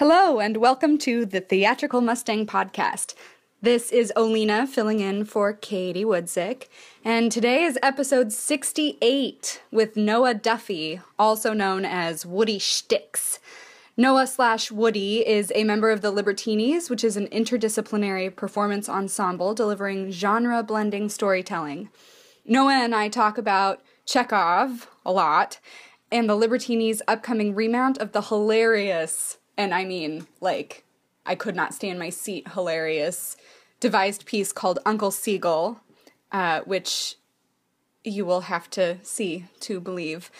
Hello, and welcome to the Theatrical Mustang Podcast. This is Olina filling in for Katie Woodzick, and today is episode 68 with Noah Duffy, also known as Woody Sticks. Noah slash Woody is a member of the Libertinis, which is an interdisciplinary performance ensemble delivering genre blending storytelling. Noah and I talk about Chekhov a lot and the Libertinis' upcoming remount of the hilarious, and I mean, like, I could not stand my seat, hilarious devised piece called Uncle Seagull, uh, which you will have to see to believe.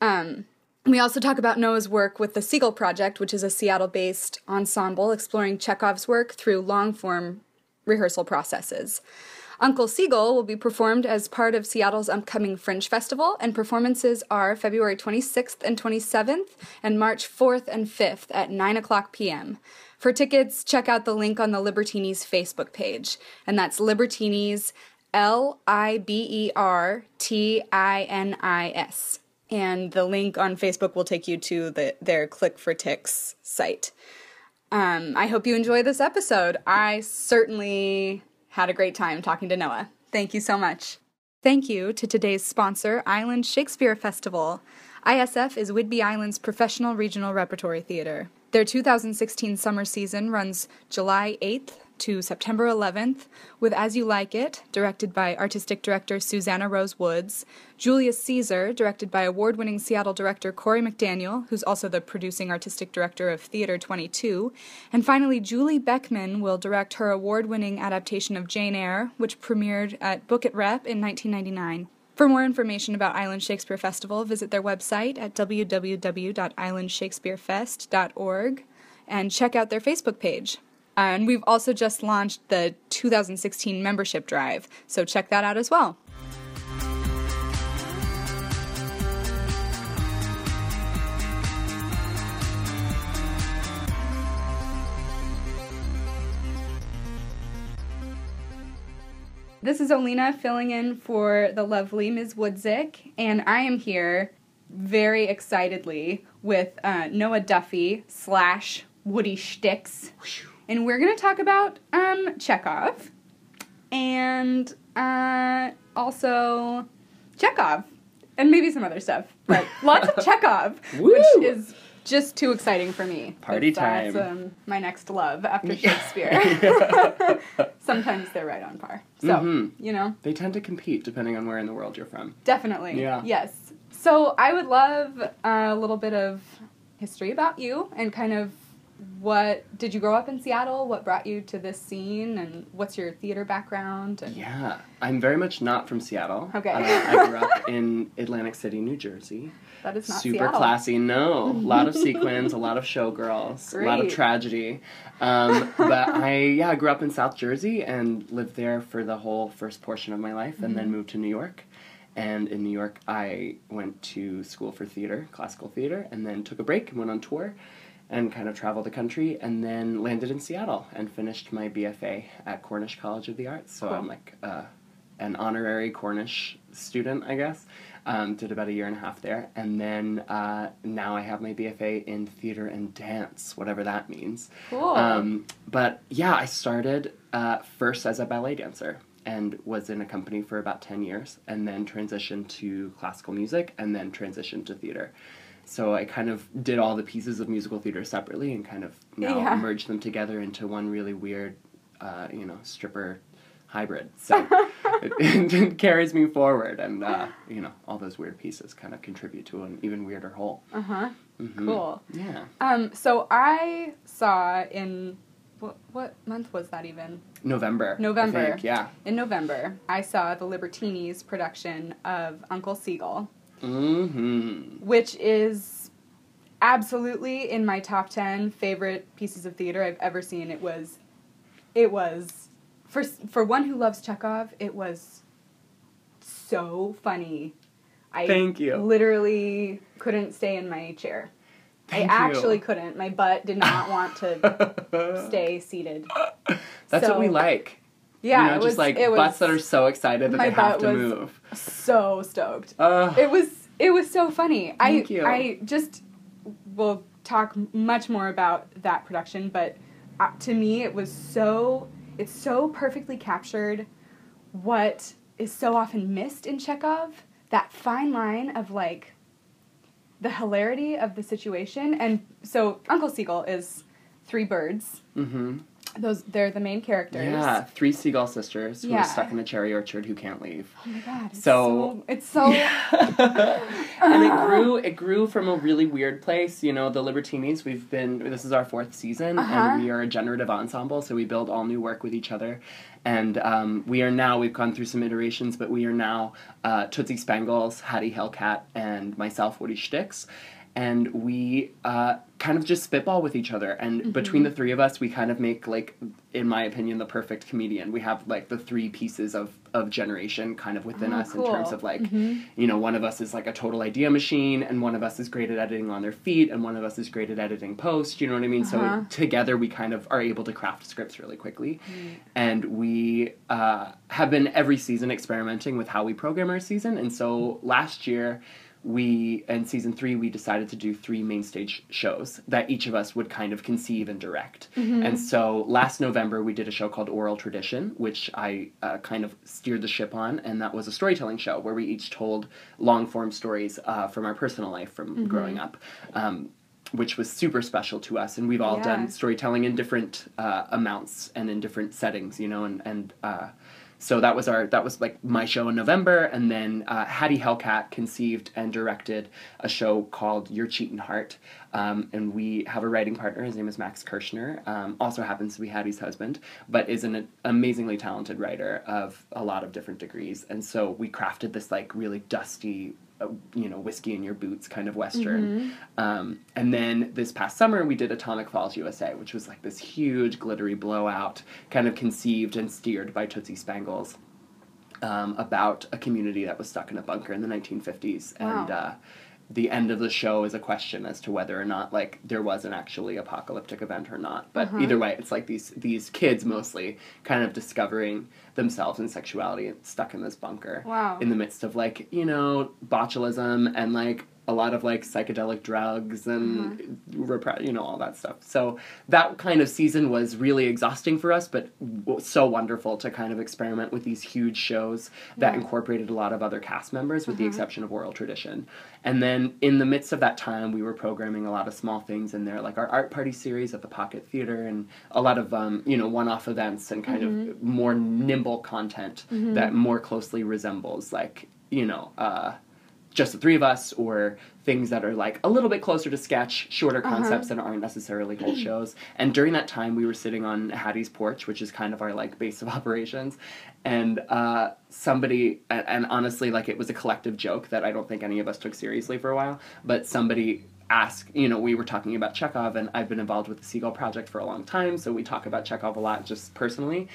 Um, we also talk about Noah's work with the Seagull Project, which is a Seattle based ensemble exploring Chekhov's work through long form rehearsal processes. Uncle Seagull will be performed as part of Seattle's upcoming Fringe Festival, and performances are February 26th and 27th and March 4th and 5th at 9 o'clock p.m. For tickets, check out the link on the Libertinis Facebook page, and that's Libertinis, L I B E R T I N I S. And the link on Facebook will take you to the, their Click for Ticks site. Um, I hope you enjoy this episode. I certainly had a great time talking to Noah. Thank you so much. Thank you to today's sponsor, Island Shakespeare Festival. ISF is Whidbey Island's professional regional repertory theater. Their 2016 summer season runs July 8th to September 11th with As You Like It, directed by artistic director Susanna Rose Woods, Julius Caesar, directed by award winning Seattle director Corey McDaniel, who's also the producing artistic director of Theater 22, and finally Julie Beckman will direct her award winning adaptation of Jane Eyre, which premiered at Book It Rep in 1999. For more information about Island Shakespeare Festival, visit their website at www.islandshakespearefest.org and check out their Facebook page. And we've also just launched the 2016 membership drive, so check that out as well. This is Olina filling in for the lovely Ms. Woodzick, and I am here very excitedly with uh, Noah Duffy slash Woody Sticks and we're going to talk about um, Chekhov and uh, also Chekhov and maybe some other stuff, but lots of Chekhov, which is just too exciting for me. Party time. That's um, my next love after Shakespeare. Sometimes they're right on par. So, Mm-hmm. you know, They tend to compete depending on where in the world you're from. definitely. Yeah. Yes. So, I would love a little bit of history about you and kind of what did you grow up in Seattle? What brought you to this scene, and what's your theater background? And Yeah, I'm very much not from Seattle. Okay. Uh, I grew up in Atlantic City, New Jersey. that is not Super Seattle. classy. No, a lot of sequins, a lot of showgirls, a lot of tragedy. Um, but I, yeah, I grew up in South Jersey and lived there for the whole first portion of my life, and Mm-hmm. then moved to New York. And in New York, I went to school for theater, classical theater, and then took a break and went on tour and kind of traveled the country and then landed in Seattle and finished my BFA at Cornish College of the Arts. So Cool. I'm like uh, an honorary Cornish student, I guess. Um, did about a year and a half there. And then uh, now I have my BFA in theater and dance, whatever that means. Cool. Um, but yeah, I started uh, first as a ballet dancer and was in a company for about 10 years and then transitioned to classical music and then transitioned to theater. So I kind of did all the pieces of musical theater separately and kind of now Yeah. merged them together into one really weird, uh, you know, stripper hybrid. So it, it carries me forward and, uh, you know, all those weird pieces kind of contribute to an even weirder whole. uh huh. Mhm. Cool. Yeah. Um, so I saw in what what month was that even? November. November. think, Yeah. In November, I saw the Libertinis production of Uncle Seagull, Mm-hmm. which is absolutely in my top 10 favorite pieces of theater I've ever seen. It was it was for for one who loves Chekhov, it was so funny. I Thank you. literally couldn't stay in my chair. Thank I you. actually couldn't. My butt did not want to stay seated. That's So- what we like. Yeah, you know, it just was like was butts that are so excited that they have to move. so stoked. Ugh. It was it was so funny. Thank I you. I just will talk much more about that production, but uh, to me, it was so it's so perfectly captured what is so often missed in Chekhov that fine line of like the hilarity of the situation. And so Uncle Seagull is three birds. Mm-hmm. Those they're the main characters. Yeah, three seagull sisters who Yeah. are stuck in a cherry orchard who can't leave. Oh my god. It's So- so, it's so and it grew it grew from a really weird place you know the libertinis we've been this is our fourth season Uh-huh. and we are a generative ensemble so we build all new work with each other and um, we are now we've gone through some iterations but we are now uh, tootsie spangles hattie hellcat and myself woody sticks and we uh, kind of just spitball with each other and Mm-hmm. between the three of us we kind of make like in my opinion the perfect comedian we have like the three pieces of of generation kind of within Oh, us in terms of like Mhm. you know one of us is like a total idea machine and one of us is great at editing on their feet and one of us is great at editing post you know what i mean Uh-huh. so together we kind of are able to craft scripts really quickly Mm. and we uh, have been every season experimenting with how we program our season and so last year we in season three we decided to do three main stage shows that each of us would kind of conceive and direct Mm-hmm. and so last november we did a show called oral tradition which i uh, kind of steered the ship on and that was a storytelling show where we each told long form stories uh, from our personal life from Mm-hmm. growing up um, which was super special to us and we've all Yeah. done storytelling in different uh, amounts and in different settings you know and and uh, so that was our that was like my show in November, and then uh, Hattie Hellcat conceived and directed a show called Your Cheatin' Heart, um, and we have a writing partner. His name is Max Kirschner. Um, also happens to be Hattie's husband, but is an amazingly talented writer of a lot of different degrees. And so we crafted this like really dusty. Uh, you know, whiskey in your boots kind of western. Um, and then this past summer, we did Atomic Falls USA, which was like this huge glittery blowout, kind of conceived and steered by Tootsie Spangles um, about a community that was stuck in a bunker in the 1950s. And uh, the end of the show is a question as to whether or not like there was an actually apocalyptic event or not. But Uh-huh. either way, it's like these these kids mostly kind of discovering themselves and sexuality stuck in this bunker Wow. in the midst of like you know botulism and like a lot of like psychedelic drugs and repre- you know all that stuff. So that kind of season was really exhausting for us but w- so wonderful to kind of experiment with these huge shows that Yeah. incorporated a lot of other cast members with the exception of oral tradition. And then in the midst of that time we were programming a lot of small things in there like our art party series at the pocket theater and a lot of um, you know one-off events and kind of more nimble content that more closely resembles like you know uh, just the three of us or things that are like a little bit closer to sketch shorter concepts that aren't necessarily whole shows. And during that time we were sitting on hattie's porch which is kind of our like base of operations. And uh, somebody and, and honestly like it was a collective joke that i don't think any of us took seriously for a while. But somebody asked you know we were talking about chekhov and i've been involved with the seagull project for a long time so we talk about chekhov a lot just personally.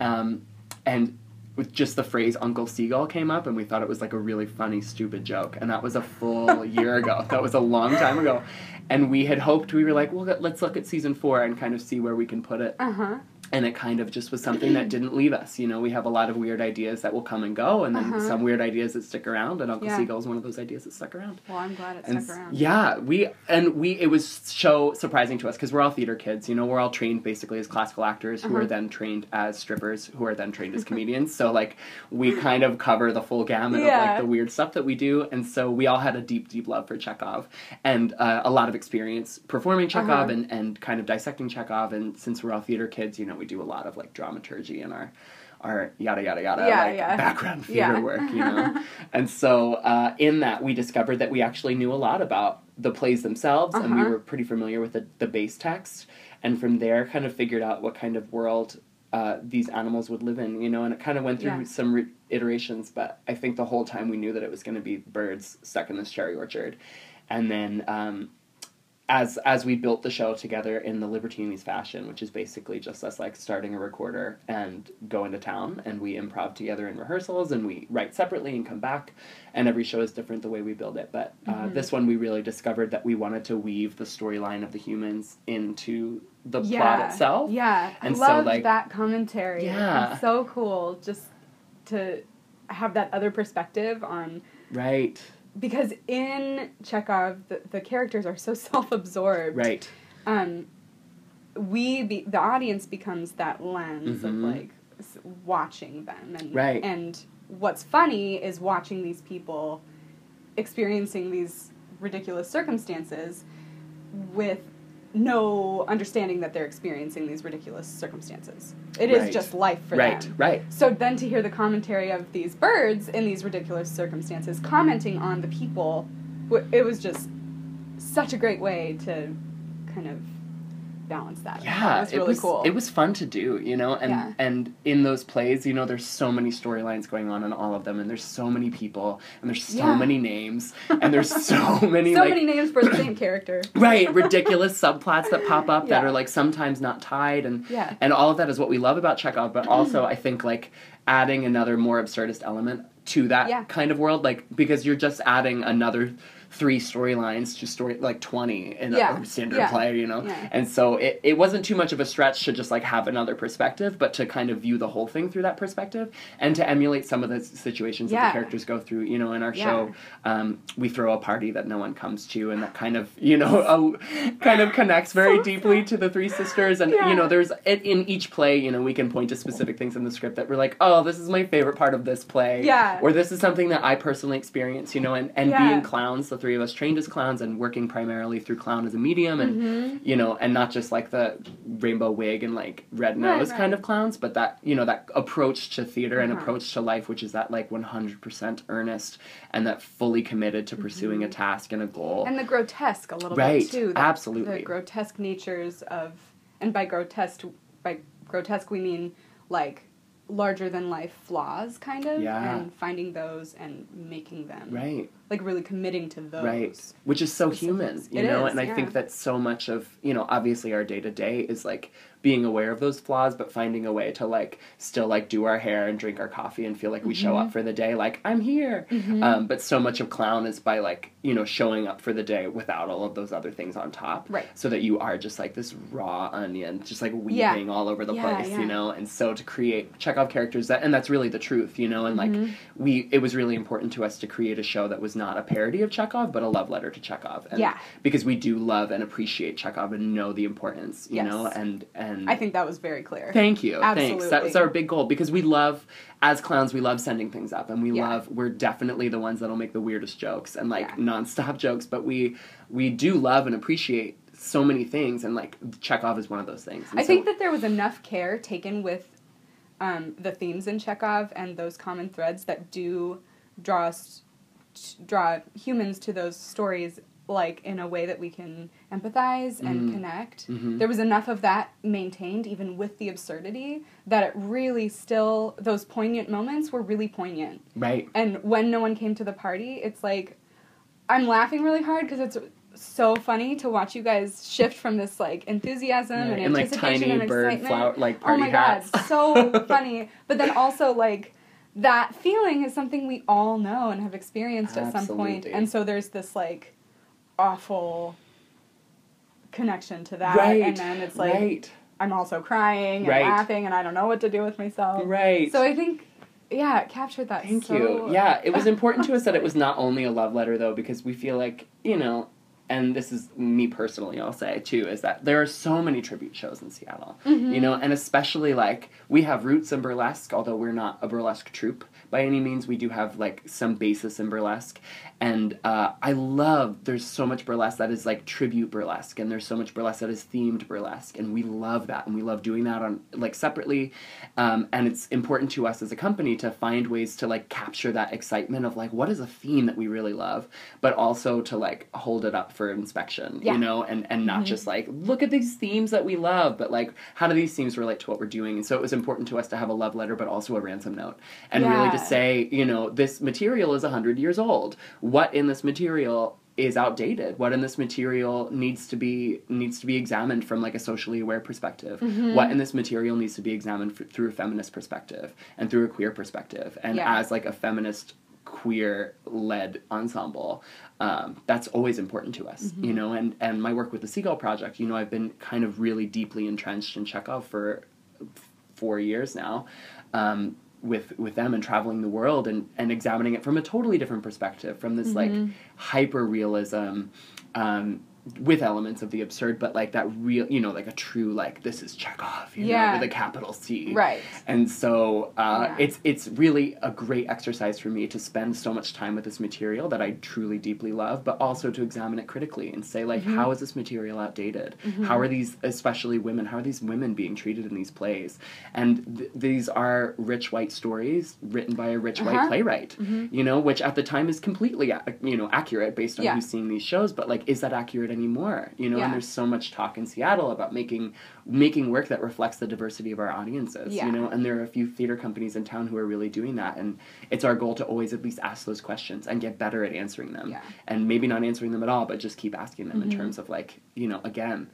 Um, and with just the phrase Uncle Seagull came up, and we thought it was like a really funny, stupid joke. And that was a full year ago. That was a long time ago. And we had hoped, we were like, well, let's look at season four and kind of see where we can put it. Uh huh. And it kind of just was something that didn't leave us. You know, we have a lot of weird ideas that will come and go, and then Uh-huh. some weird ideas that stick around. And Uncle Yeah. Seagull is one of those ideas that stuck around. Well, I'm glad it And stuck around. Yeah, we and we it was so surprising to us because we're all theater kids. You know, we're all trained basically as classical actors who are Uh-huh. then trained as strippers who are then trained as comedians. So like we kind of cover the full gamut of like the weird stuff that we do, and so we all had a deep, deep love for Chekhov and uh, a lot of experience performing Chekhov Uh-huh. and and kind of dissecting Chekhov. And since we're all theater kids, you know, we do a lot of like dramaturgy and our our yada yada yada Yeah, like yeah. background theater Yeah. work, you know. and so uh, in that we discovered that we actually knew a lot about the plays themselves and we Uh-huh. were pretty familiar with the, the base text and from there kind of figured out what kind of world uh, these animals would live in you know and it kind of went through Yeah. some re- iterations but i think the whole time we knew that it was going to be birds stuck in this cherry orchard and then um, as as we built the show together in the Libertinis fashion, which is basically just us like starting a recorder and go into town and we improv together in rehearsals and we write separately and come back and every show is different the way we build it. But uh, Mm-hmm. this one we really discovered that we wanted to weave the storyline of the humans into the yeah. plot itself. Yeah, And I so, love like- that commentary. Yeah. It's so cool just to have that other perspective on Right. Because in Chekhov, the, the characters are so self absorbed. Right. Um, we, be, the audience becomes that lens of Mhm. like watching them. And, Right. And what's funny is watching these people experiencing these ridiculous circumstances with no understanding that they're experiencing these ridiculous circumstances. It is Right. just life for right. them. Right. right. So then to hear the commentary of these birds in these ridiculous circumstances commenting on the people, it was just such a great way to kind of balance that. Yeah, it was it was cool. it was fun to do, you know, and Yeah. and in those plays, you know, there's so many storylines going on in all of them, and there's so many people, and there's so Yeah. many names, and there's so many so like many names for the same character. right ridiculous subplots that pop up that are like sometimes not tied, and Yeah. and all of that is what we love about Chekhov, but also I think like adding another more absurdist element to that Yeah. kind of world, like because you're just adding another three storylines to story like 20 in Yeah. a standard Yeah. play you know Yeah. and so it, it wasn't too much of a stretch to just like have another perspective but to kind of view the whole thing through that perspective and to emulate some of the situations that the characters go through you know in our show um, we throw a party that no one comes to and that kind of you know uh, kind of connects very So deeply sad. to the three sisters and you know there's it, in each play you know we can point to specific things in the script that we're like oh this is my favorite part of this play Yeah. or this is something that i personally experience you know and, and being clowns the three of us trained as clowns and working primarily through clown as a medium and Mm-hmm. you know and not just like the rainbow wig and like red Right, nose kind of clowns but that you know that approach to theater and Uh-huh. approach to life which is that like 100% earnest and that fully committed to pursuing a task and a goal Mm-hmm. And the grotesque a little Right, bit too. The, absolutely. The grotesque natures of, and by grotesque, by grotesque we mean like larger than life flaws, kind of. Yeah. And finding those and making them. right Like really committing to those. Right. Which is so human, you It know, is, and I yeah. think that so much of, you know, obviously our day to day is like being aware of those flaws, but finding a way to like still like do our hair and drink our coffee and feel like we show Mm-hmm. up for the day, like I'm here. Um, but so much of clown is by like, you know, showing up for the day without all of those other things on top. Right. So that you are just like this raw onion, just like Yeah. weeping all over the Yeah, place, yeah. you know? And so to create Chekhov characters that, and that's really the truth, you know? And like, Mm-hmm. we, it was really important to us to create a show that was not a parody of Chekhov, but a love letter to Chekhov. And Yeah. Because we do love and appreciate Chekhov and know the importance, you Yes. know? And, and. I think that was very clear. Thank you. Thanks. That was our big goal because we love, as clowns, we love sending things up, and we Yeah. love. We're definitely the ones that'll make the weirdest jokes and like Yeah. nonstop jokes, but we we do love and appreciate so many things, and like Chekhov is one of those things. And I so- think that there was enough care taken with um, the themes in Chekhov and those common threads that do draw us, draw humans to those stories like in a way that we can empathize and Mhm. connect. Mhm. There was enough of that maintained even with the absurdity that it really still those poignant moments were really poignant. right. And when no one came to the party, it's like I'm laughing really hard because it's so funny to watch you guys shift from this like enthusiasm Right, and and, like, anticipation tiny and bird excitement. flower- like, oh my hats. god, so funny. But then also like that feeling is something we all know and have experienced at some point. Absolutely. And so there's this like awful connection to that right. and then it's like right. I'm also crying and Right. laughing and I don't know what to do with myself. Right. So I think yeah, it captured that Thank so you. Yeah, it was important to us that it was not only a love letter though, because we feel like you know, and this is me personally. I'll say too is that there are so many tribute shows in Seattle. Mm-hmm. You know, and especially like we have roots in burlesque, although we're not a burlesque troupe by any means. We do have like some basis in burlesque, and uh, I love. There's so much burlesque that is like tribute burlesque, and there's so much burlesque that is themed burlesque, and we love that, and we love doing that on like separately, um, and it's important to us as a company to find ways to like capture that excitement of like what is a theme that we really love, but also to like hold it up for inspection, Yeah. you know, and and not just like look at these themes that we love, but like how do these themes relate to what we're doing? And so it was important to us to have a love letter, but also a ransom note, and really to say, you know, this material is hundred years old. What in this material is outdated what in this material needs to be needs to be examined from like a socially aware perspective Mm-hmm. what in this material needs to be examined f- through a feminist perspective and through a queer perspective and Yeah. as like a feminist queer led ensemble um, that's always important to us Mm-hmm. you know and and my work with the seagull project you know i've been kind of really deeply entrenched in chekhov for four years now um, with with them and traveling the world and and examining it from a totally different perspective from this like hyper realism um with elements of the absurd, but like that real, you know, like a true, like this is Chekhov, you Yeah. know, with a capital C, Right. And so uh, Yeah. it's it's really a great exercise for me to spend so much time with this material that I truly deeply love, but also to examine it critically and say like, Mm-hmm. how is this material outdated? How are these, especially women, how are these women being treated in these plays? And th- these are rich white stories written by a rich white Uh-huh. playwright, you know, which at the time is completely, you know, accurate based on Yeah. who's seeing these shows. But like, is that accurate anymore? You know, Yeah. and there's so much talk in Seattle about making making work that reflects the diversity of our audiences. Yeah. You know, and there are a few theater companies in town who are really doing that, and it's our goal to always at least ask those questions and get better at answering them. Yeah. And maybe not answering them at all, but just keep asking them Mm-hmm. in terms of like, you know, again.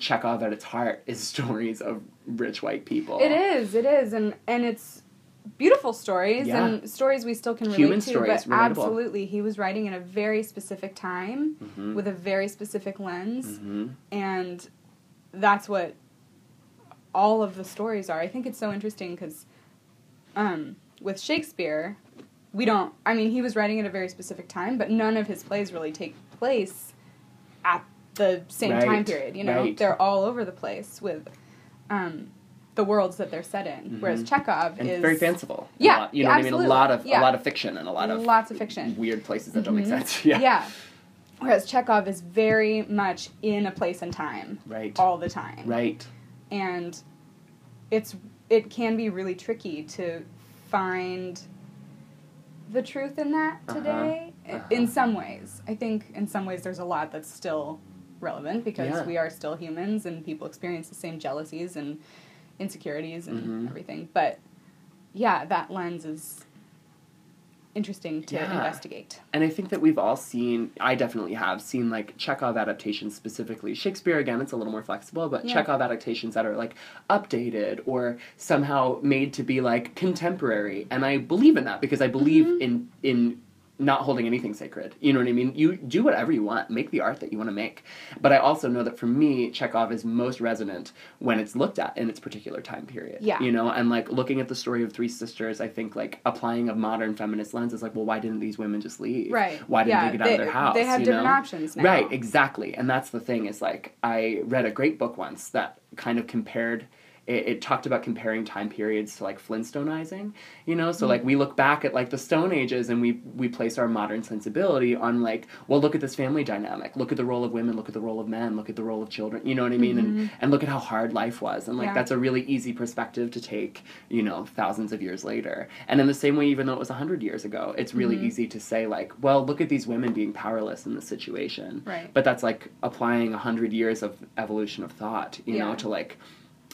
Chekhov at its heart is stories of rich white people. It is, it is, and and it's beautiful stories Yeah. and stories we still can relate to. stories, but relatable. absolutely, he was writing in a very specific time Mhm. with a very specific lens, Mhm. and that's what all of the stories are. I think it's so interesting because um, with Shakespeare, we don't. I mean, he was writing at a very specific time, but none of his plays really take place at the same time period. You know, right. they're all over the place with um, the worlds that they're set in. Whereas Mhm. Chekhov And is very fanciful. Yeah, lot- you know yeah, what I mean. A absolutely. lot of Yeah. a lot of fiction and a lot of lots of fiction. weird places that don't make Mhm. sense. Yeah. yeah. Whereas Chekhov is very much in a place and time Right. all the time. Right. and it's it can be really tricky to find the truth in that Uh-huh, today uh-huh. in some ways i think in some ways there's a lot that's still relevant because Yeah. we are still humans and people experience the same jealousies and insecurities and Mhm. everything but yeah that lens is interesting to Yeah. investigate And I think that we've all seen, I definitely have seen like Chekhov adaptations specifically. Shakespeare, again, it's a little more flexible, but Yeah. Chekhov adaptations that are like updated or somehow made to be like contemporary. And I believe in that because I believe Mm-hmm. in, in, not holding anything sacred. You know what I mean? You do whatever you want, make the art that you want to make. But I also know that for me, Chekhov is most resonant when it's looked at in its particular time period. Yeah. You know, and like looking at the story of Three Sisters, I think like applying a modern feminist lens is like, well, why didn't these women just leave? right Why didn't yeah, they get out of their house? they have different know? options now Right, exactly. And that's the thing is like I read a great book once that kind of compared it, it talked about comparing time periods to like Flintstoneizing, you know. So mm-hmm. like we look back at like the Stone Ages and we we place our modern sensibility on like, well, look at this family dynamic. Look at the role of women. Look at the role of men. Look at the role of children. You know what I mean? And mm-hmm. and look at how hard life was. And like Yeah. that's a really easy perspective to take, you know, thousands of years later. And in the same way, even though it was hundred years ago, it's really mm-hmm. easy to say like, well, look at these women being powerless in this situation. Right. But that's like applying a hundred years of evolution of thought, you know, to like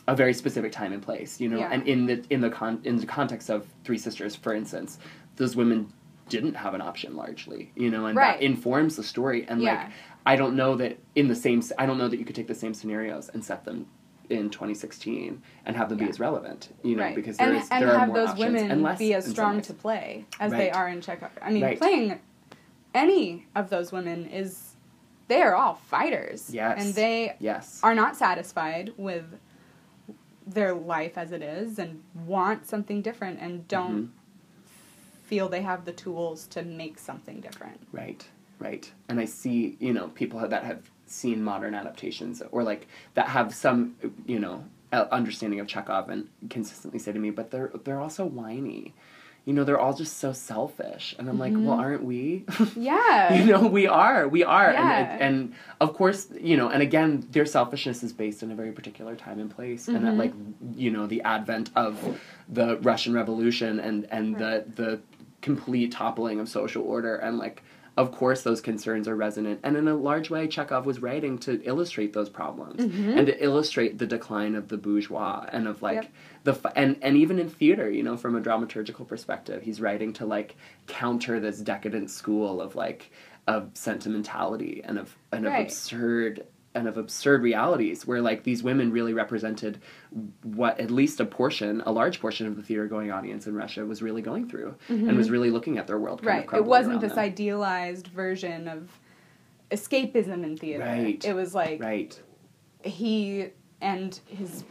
a very specific time and place, you know. Yeah. And in the in the con in the context of Three Sisters, for instance, those women didn't have an option largely, you know, and Right. that informs the story. And Yeah. like, I don't know that in the same, I don't know that you could take the same scenarios and set them in 2016 and have them be as relevant, you know, right. because and, there is and there are have more those options women and less be as strong to play as they are in Chekhov. I mean, Right. playing any of those women is they are all fighters, Yes. and they Yes. are not satisfied with their life as it is and want something different and don't Mhm. feel they have the tools to make something different. Right, right. And I see, you know, people that have seen modern adaptations or like that have some, you know, understanding of Chekhov and consistently say to me, but they're they're also whiny. You know, they're all just so selfish, and I'm like, well, aren't we? Yeah. you know, we are, we are, Yeah. and, and of course, you know, and again, their selfishness is based in a very particular time and place, and Mm-hmm. that like, you know, the advent of the Russian Revolution and and the the complete toppling of social order, and like, of course, those concerns are resonant, and in a large way, Chekhov was writing to illustrate those problems mm-hmm. and to illustrate the decline of the bourgeois and of like Yep. the and and even in theater, you know, from a dramaturgical perspective, he's writing to like counter this decadent school of like of sentimentality and of and of Right. absurd and of absurd realities where like these women really represented what at least a portion a large portion of the theater going audience in Russia was really going through and was really looking at their world Mm-hmm. right. It wasn't this them. idealized version of escapism in theater. Right. It was like right he and his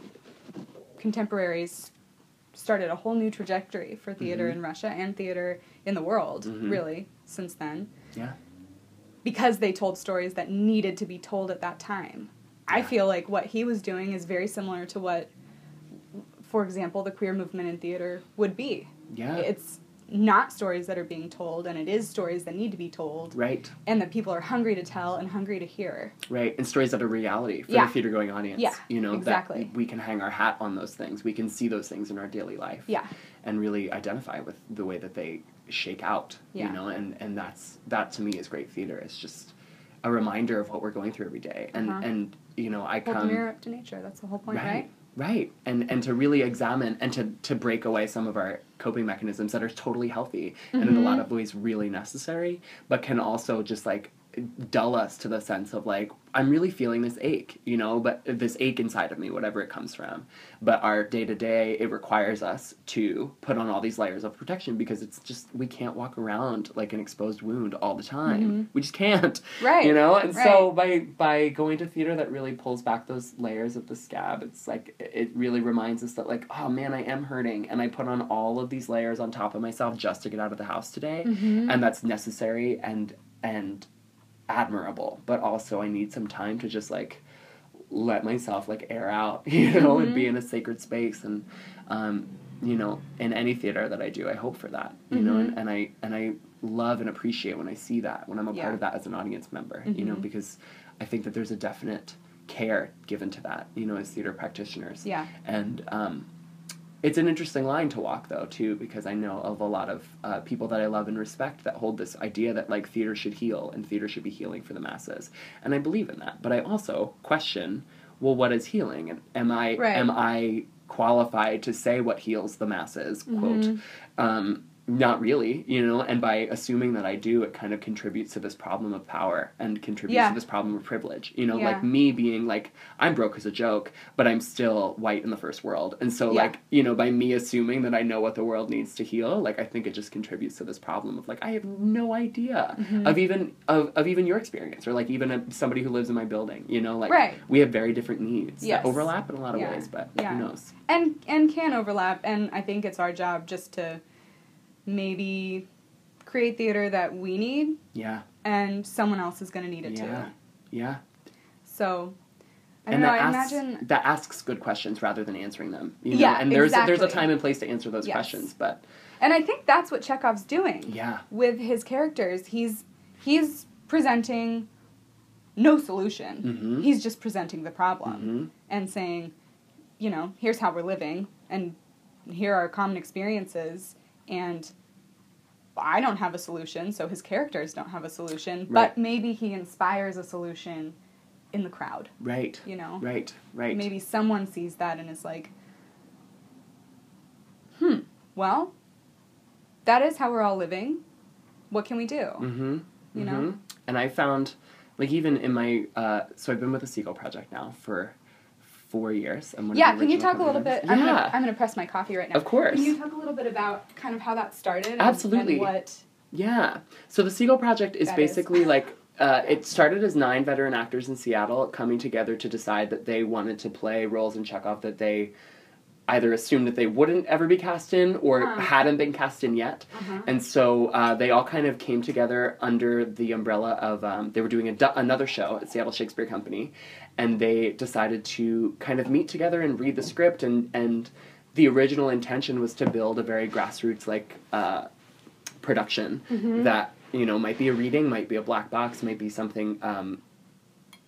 contemporaries started a whole new trajectory for theater Mm-hmm. in Russia and theater in the world, Mhm. really, since then, Yeah. Because they told stories that needed to be told at that time. I feel like what he was doing is very similar to what, for example, the queer movement in theater would be. Yeah. It's not stories that are being told, and it is stories that need to be told, right. and that people are hungry to tell and hungry to hear. Right. And stories that are reality for Yeah. the theater going audience. Yeah, You know, exactly. that we can hang our hat on those things. We can see those things in our daily life. Yeah. And really identify with the way that they shake out. Yeah. You know, and, and that's that to me is great theater. It's just a reminder of what we're going through every day. And Uh-huh. and you know, I Hold come mirror up to nature. That's the whole point, right? Right. And and to really examine and to to break away some of our coping mechanisms that are totally healthy and in a Mm-hmm. lot of ways really necessary, but can also just like dull us to the sense of like I'm really feeling this ache, you know, but this ache inside of me, whatever it comes from. But our day to day, it requires us to put on all these layers of protection because it's just we can't walk around like an exposed wound all the time. We just can't. Mm-hmm. Right, You know, and so by by going to theater that really pulls back those layers of the scab it's like it really reminds us that like oh man i am hurting and i put on all of these layers on top of myself just to get out of the house today Mm-hmm. and that's necessary and and admirable but also i need some time to just like let myself like air out you know and Mm-hmm. be in a sacred space and um you know in any theater that i do i hope for that you know and, and i and i love and appreciate when i see that when i'm a Mm-hmm. Yeah. part of that as an audience member you know Mhm. because i think that there's a definite care given to that you know as theater practitioners Yeah. and um it's an interesting line to walk though too because i know of a lot of uh, people that i love and respect that hold this idea that like theater should heal and theater should be healing for the masses. And i believe in that. But i also question well what is healing? And am i Right. am i qualified to say what heals the masses? Quote. Mhm. um not really, you know, and by assuming that I do, it kind of contributes to this problem of power and contributes Yeah. to this problem of privilege. You know, Yeah. like me being like, I'm broke as a joke, but I'm still white in the first world. And so, Yeah. like, you know, by me assuming that I know what the world needs to heal, like, I think it just contributes to this problem of like, I have no idea Mm-hmm. of even, of, of even your experience or like even a, somebody who lives in my building, you know, like, Right. we have very different needs Yes. that overlap in a lot of ways, but Yeah. who knows? and and can overlap and i think it's our job just to maybe create theater that we need Yeah. and someone else is going to need it Yeah. too Yeah. so i don't and know that i asks, imagine that asks good questions rather than answering them. You know? Yeah, and there's there's a time and place to answer those Yes. questions, but and i think that's what chekhov's doing yeah, with his characters he's he's presenting no solution Mhm. he's just presenting the problem Mhm. and saying you know here's how we're living and here are common experiences and i don't have a solution so his characters don't have a solution Right. but maybe he inspires a solution in the crowd right, you know right, right. maybe someone sees that and is like hmm well that is how we're all living what can we do Mm-hmm. you know? Mhm. And I found, like, even in my, uh, so I've been with the Seagull Project now for four years. I'm yeah can you talk a little bit co-founders. I'm, Yeah, gonna, I'm gonna press my coffee right now Of course. can you talk a little bit about kind of how that started Absolutely. and what Yeah. So the Seagull Project is That is. basically like uh, it started as nine veteran actors in Seattle coming together to decide that they wanted to play roles in Chekhov that they either assumed that they wouldn't ever be cast in or Uh. hadn't been cast in yet. Uh-huh. And so uh, they all kind of came together under the umbrella of um, they were doing a du- another show at Seattle Shakespeare Company, and they decided to kind of meet together and read the script and and the original intention was to build a very grassroots like uh, production Mm-hmm. that you know might be a reading, might be a black box, might be something um,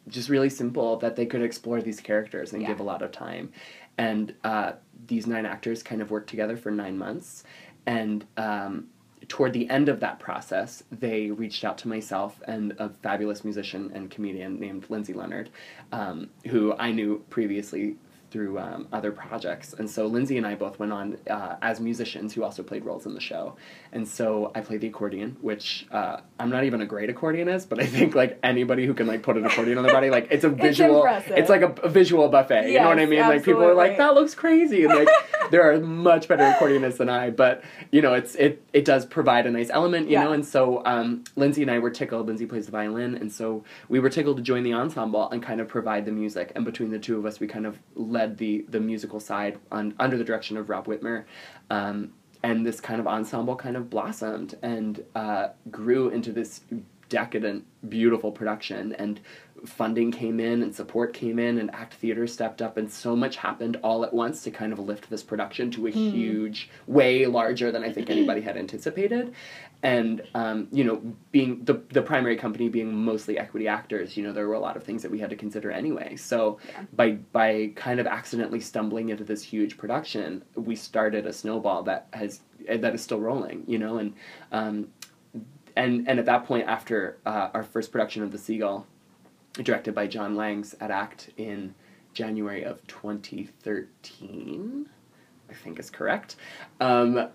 just really simple that they could explore these characters and Yeah. give a lot of time. And uh, these nine actors kind of worked together for nine months, and um, toward the end of that process, they reached out to myself and a fabulous musician and comedian named Lindsay Leonard, um, who I knew previously through um, other projects. And so Lindsay and I both went on uh, as musicians who also played roles in the show. And so I played the accordion, which uh, I'm not even a great accordionist, but I think like anybody who can like put an accordion on their body, like it's a visual, impressive. it's like a, a visual buffet. you know what I Yes, mean? Like people are like, that looks crazy, and like there are much better accordionists than I, but you know, it's it it does provide a nice element, you Yeah. know. And so um, Lindsay and I were tickled. Lindsay plays the violin, and so we were tickled to join the ensemble and kind of provide the music. And between the two of us, we kind of led the the musical side on under the direction of Rob Whitmer. Um, and this kind of ensemble kind of blossomed and uh, grew into this decadent, beautiful production. And funding came in, and support came in, and Act Theater stepped up, and so much happened all at once to kind of lift this production to a huge, way larger than I think anybody had anticipated. And um, you know, being the the primary company being mostly equity actors, you know, there were a lot of things that we had to consider anyway. So Yeah. by by kind of accidentally stumbling into this huge production, we started a snowball that has that is still rolling, you know, and um, and and at that point, after uh, our first production of The Seagull, directed by John Langs at ACT in January of 2013, I think is correct. Um,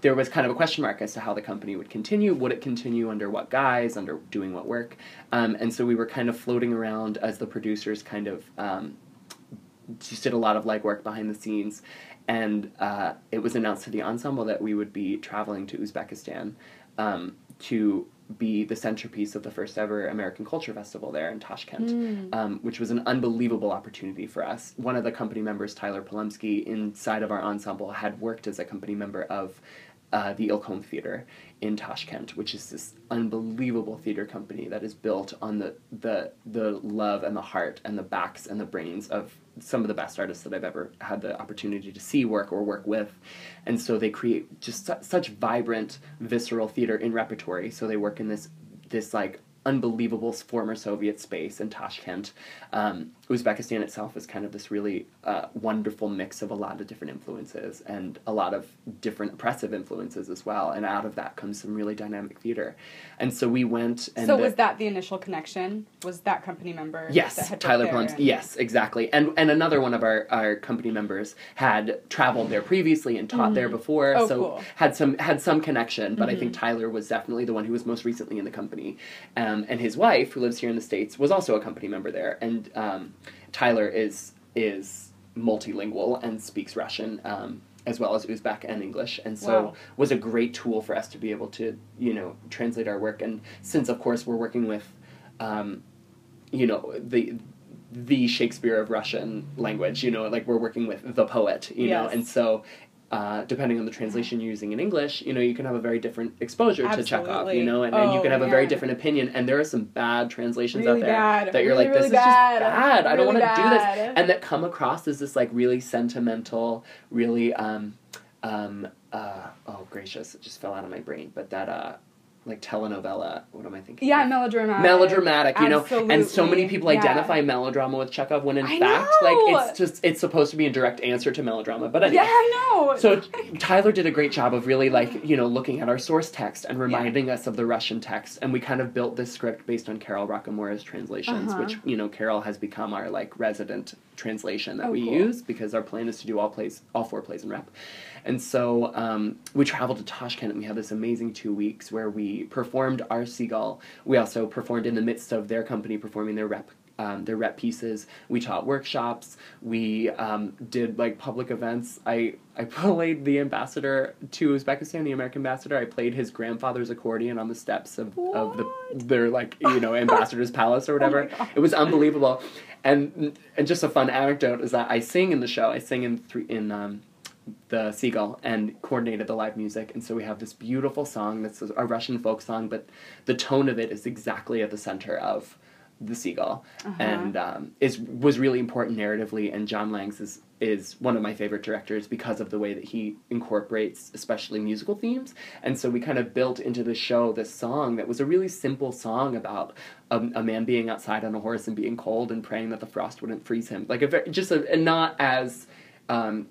there was kind of a question mark as to how the company would continue. Would it continue under what guise, under doing what work? Um, and so we were kind of floating around as the producers kind of um, just did a lot of legwork behind the scenes. And uh, it was announced to the ensemble that we would be traveling to Uzbekistan um, to be the centerpiece of the first ever American Culture Festival there in Tashkent, um, which was an unbelievable opportunity for us. One of the company members, Tyler Polumsky, inside of our ensemble, had worked as a company member of uh, the Ilkhom Theater in Tashkent, which is this unbelievable theater company that is built on the, the the love and the heart and the backs and the brains of some of the best artists that I've ever had the opportunity to see work or work with. And so they create just su- such vibrant, visceral theater in repertory. So they work in this this like unbelievable former Soviet space in Tashkent. Um, Uzbekistan itself is kind of this really uh, wonderful mix of a lot of different influences and a lot of different oppressive influences as well. And out of that comes some really dynamic theater. And so we went and so the- was that the initial connection? Was that company member? that Yes, had Tyler Polumsky. and- Yes, exactly. And and another one of our, our company members had traveled there previously and taught there before, Oh, so cool. Mm-hmm. had some had some connection. But I think Tyler was definitely the one who was most recently in the company, um, and his wife, who lives here in the states, was also a company member there. And um, Tyler is is multilingual and speaks Russian. Um, as well as Uzbek and English, and so Wow. was a great tool for us to be able to, you know, translate our work. And since, of course, we're working with um, you know the the Shakespeare of Russian language. You know, like we're working with the poet. You know, and so. Uh, depending on the translation you're using in English, you know, you can have a very different exposure to Chekhov, Absolutely. you know, and, and you Oh, can have a very different opinion. And there are some bad translations Really out there bad. that you're Really, like, this really is bad. just bad. I don't want to do this. And that come across as this like really sentimental, really, um, um, uh, oh gracious, it just fell out of my brain. But that, uh, like telenovela, what am I thinking? Yeah, melodramatic. melodramatic, you know, and so many people Yeah. identify melodrama with Chekhov when in I fact, know! like it's just it's supposed to be a direct answer to melodrama. But anyway, Yeah, I know. so Tyler did a great job of really like you know looking at our source text and reminding us of the Russian text, and we kind of built this script based on Carol Rocamora's translations, Uh-huh. which you know Carol has become our like resident translation that Oh, we cool. use because our plan is to do all plays, all four plays in rep. And so um, we traveled to Tashkent and we had this amazing two weeks where we performed our Seagull. We also performed in the midst of their company performing their rep. Um, their rep pieces. We taught workshops. We um, did like public events. I I played the ambassador to Uzbekistan, the American ambassador. I played his grandfather's accordion on the steps of, of the their like you know ambassador's palace or whatever. God. it was unbelievable. And and just a fun anecdote is that I sing in the show. I sing in three in um, the seagull and coordinated the live music. And so we have this beautiful song that's a Russian folk song but the tone of it is exactly at the center of the seagull. Uh-huh. and um, is was really important narratively. And John Langs is is one of my favorite directors because of the way that he incorporates especially musical themes. And so we kind of built into the show this song that was a really simple song about a, a man being outside on a horse and being cold and praying that the frost wouldn't freeze him. Like a very, just a, and not as um,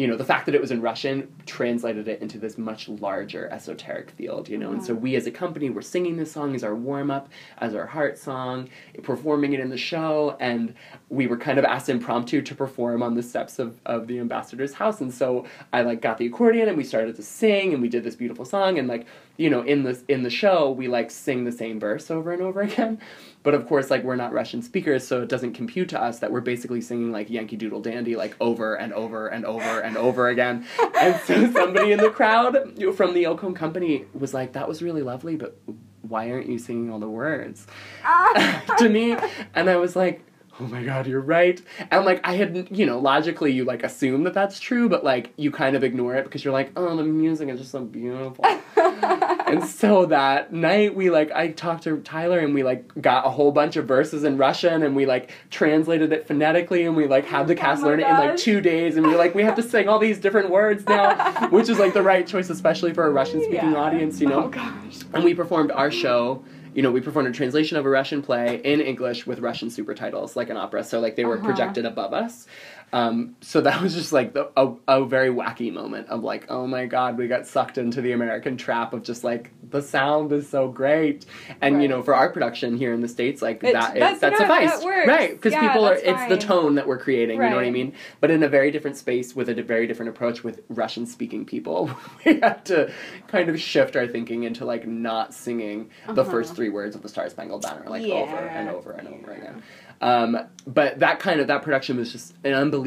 you know, the fact that it was in Russian translated it into this much larger esoteric field, you know. And so uh-huh. we as a company were singing this song as our warm up, as our heart song, performing it in the show, and we were kind of asked impromptu to perform on the steps of, of the ambassador's house. And so I like got the accordion and we started to sing and we did this beautiful song and like, you know, in the in the show we like sing the same verse over and over again. But of course, like we're not Russian speakers, so it doesn't compute to us that we're basically singing like Yankee Doodle Dandy like over and over and over and over again. And so somebody in the crowd from the Ilkhom company was like, "That was really lovely, but why aren't you singing all the words?" Ah. to me, and I was like, oh my god, you're right. And like I had, you know, logically you like assume that that's true, but like you kind of ignore it because you're like, oh, the music is just so beautiful. and so that night we like I talked to Tyler and we like got a whole bunch of verses in Russian and we like translated it phonetically and we like had the oh cast Oh learn it in like two days and we were like we have to sing all these different words now, which is like the right choice, especially for a Russian speaking Yeah. audience, you know. Oh gosh. And we performed our show. You know, we performed a translation of a Russian play in English with Russian super titles, like an opera. So, like, they were Uh-huh. projected above us. Um, so that was just like the, a, a very wacky moment of like, oh my god, we got sucked into the American trap of just like the sound is so great, and you know, for our production here in the states, like It- that is, that's that enough, sufficed, that right? Because Yeah, people are, that's it's the tone that we're creating. You know what I mean? But in a very different space with a very different approach with Russian speaking people, we had to kind of shift our thinking into like not singing the Uh-huh. first three words of the Star Spangled Banner like Yeah. over and over and over again. Um, but that kind of that production was just an unbelievable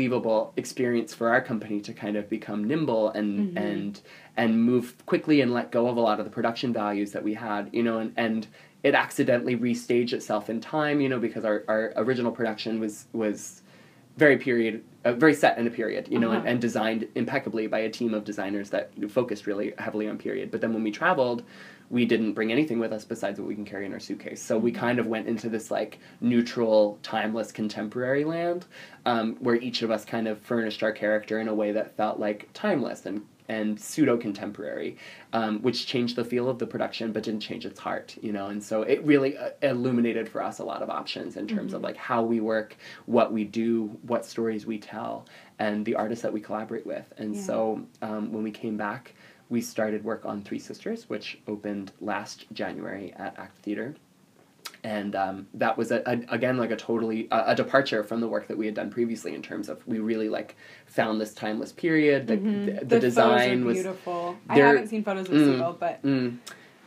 experience for our company to kind of become nimble and Mm-hmm. and and move quickly and let go of a lot of the production values that we had, you know, and, and it accidentally restaged itself in time, you know, because our, our original production was was very period, uh, very set in a period, you know, and, Uh-huh. and designed impeccably by a team of designers that focused really heavily on period. But then when we traveled, we didn't bring anything with us besides what we can carry in our suitcase. So we kind of went into this like neutral, timeless, contemporary land, um, where each of us kind of furnished our character in a way that felt like timeless and and pseudo contemporary, um, which changed the feel of the production but didn't change its heart, you know. And so it really uh, illuminated for us a lot of options in terms of like how we work, what we do, what stories we tell, and the artists that we collaborate with. And Yeah. so um, when we came back, we started work on Three Sisters, which opened last January at ACT Theater. And um, that was a, a, again like a totally a, a departure from the work that we had done previously in terms of we really like found this timeless period. The, the, the, Mm-hmm. photos are design was beautiful. I haven't seen photos of Mm. But Mm.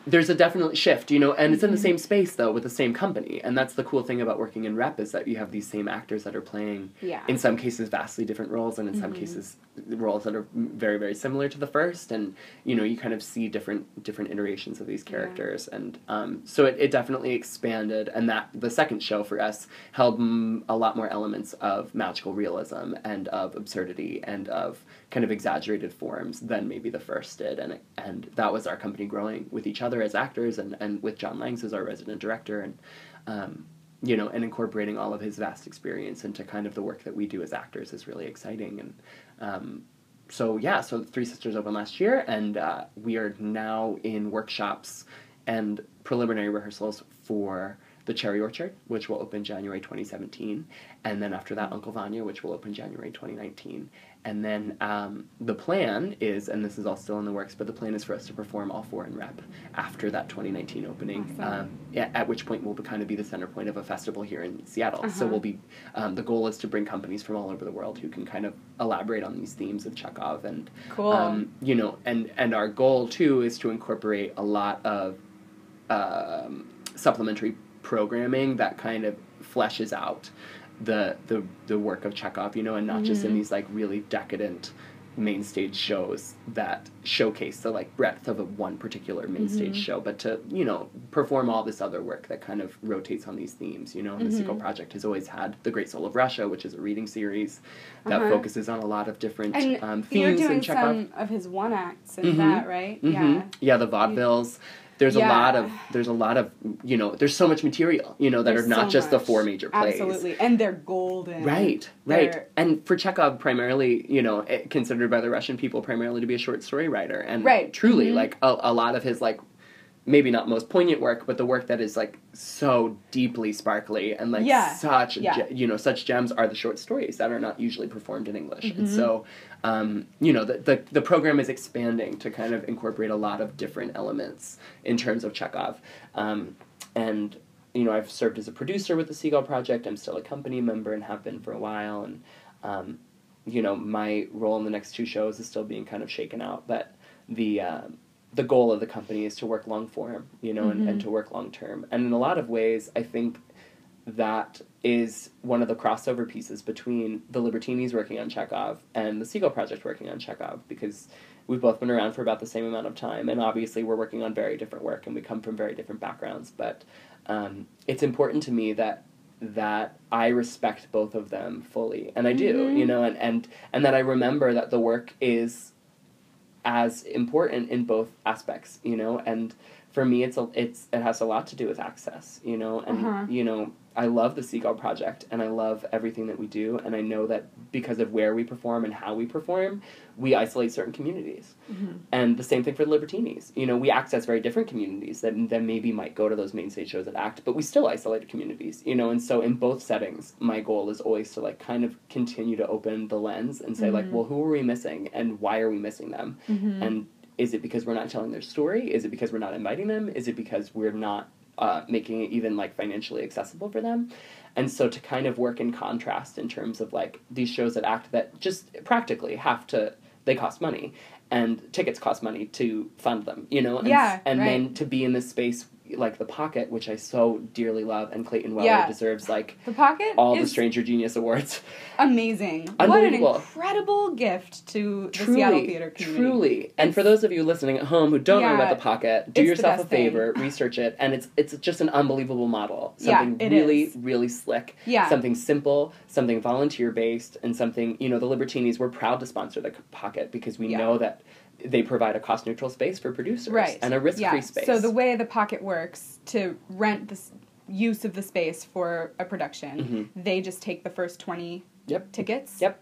There's a definite shift, you know, and it's in Mm-hmm. the same space though with the same company, and that's the cool thing about working in rep is that you have these same actors that are playing, Yeah. in some cases vastly different roles, and in some Mhm. cases roles that are very very similar to the first, and you know you kind of see different different iterations of these Yeah. characters, and um, so it, it definitely expanded, and that the second show for us held mm, a lot more elements of magical realism and of absurdity and of kind of exaggerated forms than maybe the first did, and and that was our company growing with each other as actors and, and with John Langs as our resident director and um, you know and incorporating all of his vast experience into kind of the work that we do as actors is really exciting and um, so yeah so Three Sisters opened last year and uh, we are now in workshops and preliminary rehearsals for the Cherry Orchard, which will open January 2017, and then after that, Uncle Vanya, which will open January 2019. And then um, the plan is, and this is all still in the works, but the plan is for us to perform all four in rep after that 2019 opening, Awesome. um, at which point we'll be, kind of be the center point of a festival here in Seattle. So Uh-huh. we'll be, um, the goal is to bring companies from all over the world who can kind of elaborate on these themes of Chekhov and cool. um, you know, and and our goal too is to incorporate a lot of um, supplementary programming that kind of fleshes out the the the work of Chekhov, you know, and not just in Mhm. these like really decadent main stage shows that showcase the like breadth of a one particular main stage Mhm. show, but to you know perform all this other work that kind of rotates on these themes. You know, the Mhm. Seagull Project has always had the Great Soul of Russia, which is a reading series that Uh-huh. focuses on a lot of different and um, you're themes doing in Chekhov. some of his one acts and Mhm. that, right? Mhm. Yeah. Yeah, the vaudevilles. There's a lot of there's a lot of you know there's so much material you know that There's are not so just the four major plays. Absolutely, and they're golden. Right, right. They're- And for Chekhov, primarily, you know, eh, considered by the Russian people primarily to be a short story writer, and Right. truly, Mhm. like a, a lot of his like maybe not most poignant work, but the work that is like so deeply sparkly and like Yeah, such yeah. ge- you know such gems are the short stories that are not usually performed in English, and Mhm. so um, you know the, the the program is expanding to kind of incorporate a lot of different elements in terms of Chekhov, um, and you know I've served as a producer with the Seagull Project. I'm still a company member and have been for a while, and um, you know my role in the next two shows is still being kind of shaken out, but the um, the goal of the company is to work long form, you know, and, and Mhm. to work long term. And in a lot of ways, I think that is one of the crossover pieces between the Libertinis working on Chekhov and the Seagull Project working on Chekhov because we've both been around for about the same amount of time and obviously we're working on very different work and we come from very different backgrounds but um, it's important to me that that I respect both of them fully and I do Mhm. you know and, and and that I remember that the work is as important in both aspects you know and for me it's a, it's it has a lot to do with access you know and Uh-huh. you know I love the Seagull project and I love everything that we do and I know that because of where we perform and how we perform we isolate certain communities Mhm. and the same thing for the Libertinis. You know, we access very different communities that, that maybe might go to those main stage shows at ACT, but we still isolate communities, you know, and so in both settings, my goal is always to like kind of continue to open the lens and say, like, Mhm. well, who are we missing and why are we missing them? Mhm. And is it because we're not telling their story? Is it because we're not inviting them? Is it because we're not uh, making it even like financially accessible for them? And so to kind of work in contrast in terms of like these shows that ACT that just practically have to, they cost money and tickets cost money to fund them, you know? And, Yeah, And right. then to be in this space like the pocket, which I so dearly love, and Clayton Weller Yeah. deserves like the pocket all the Stranger Genius Awards. amazing. What an incredible gift to the truly, Seattle theater community. truly. And for those of you listening at home who don't know about the pocket, do yourself a best thing. favor, research it, and it's it's just an unbelievable model. Yeah, Something it really, is. really slick. Yeah. Something simple, something volunteer based, and something you know the Libertinis. We're proud to sponsor the pocket because we Yeah. know that they provide a cost neutral space for producers right and a risk free yeah. space. So the way the pocket works to rent the use of the space for a production, Mhm. they just take the first twenty Yep. tickets. Yep.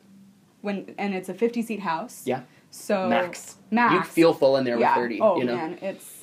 When and it's a fifty seat house. Yeah. So max. Max. You feel full in there yeah. with thirty. Oh you know. man, it's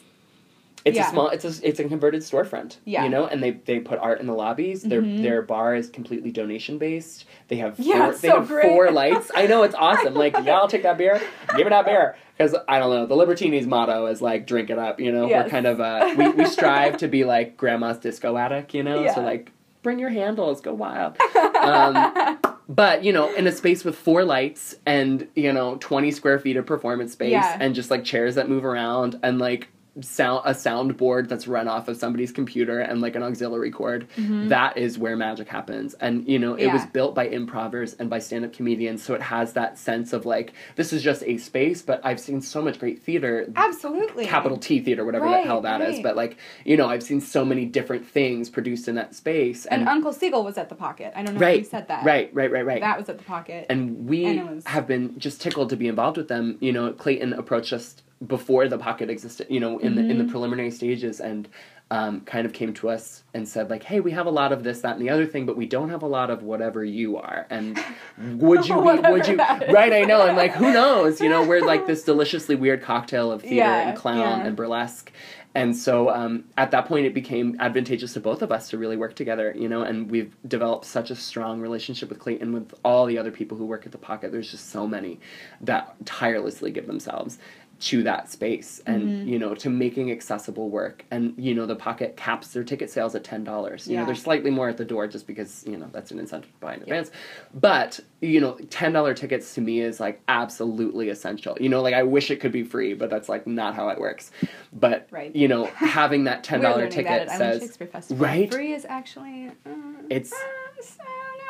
It's Yeah. a small. It's a it's a converted storefront. Yeah. You know, and they they put art in the lobbies. Their Mhm. their bar is completely donation based. They have four, Yeah, they so have great. four lights. I know it's awesome. Like yeah, I'll take that beer. Give me that beer. Because I don't know, the Libertinis motto is like drink it up. You know, Yes. we're kind of uh we we strive to be like grandma's disco attic. You know, Yeah. so like bring your handles, go wild. Um, but you know, in a space with four lights and you know twenty square feet of performance space Yeah. and just like chairs that move around and like sound a soundboard that's run off of somebody's computer and like an auxiliary cord that is where magic happens and you know it was Mm-hmm. Built by improvers and by stand-up comedians so it has that sense of like this is just a space but i've seen so much great theater absolutely capital T theater, whatever Right, the hell that is. right. But like, you know, I've seen so many different things produced in that space. And And, Uncle Seagull was at the pocket. I don't know right, if you said that. right, right, right, right. That was at the pocket. and we and was- have been just tickled to be involved with them. You know, Clayton approached us before the pocket existed. You know, in the in Mm-hmm. the preliminary stages, and um, kind of came to us and said like, "Hey, we have a lot of this, that, and the other thing, but we don't have a lot of whatever you are." And would you be? Would you? Right, I know. And like, who knows? You know, we're like this deliciously weird cocktail of theater Yeah, and clown yeah. and burlesque. And so um, at that point, it became advantageous to both of us to really work together, you know, and we've developed such a strong relationship with Clayton, with all the other people who work at the Pocket. There's just so many that tirelessly give themselves to that space and Mm-hmm. you know to making accessible work. And you know the pocket caps their ticket sales at $10 you know they're slightly more at the door just because you know that's an incentive to buy in advance. But you know $10 tickets to me is like absolutely essential. You know like i wish it could be free but that's like not how it works. But Right. you know having that $10 ticket that says right? Free is actually uh, It's- uh,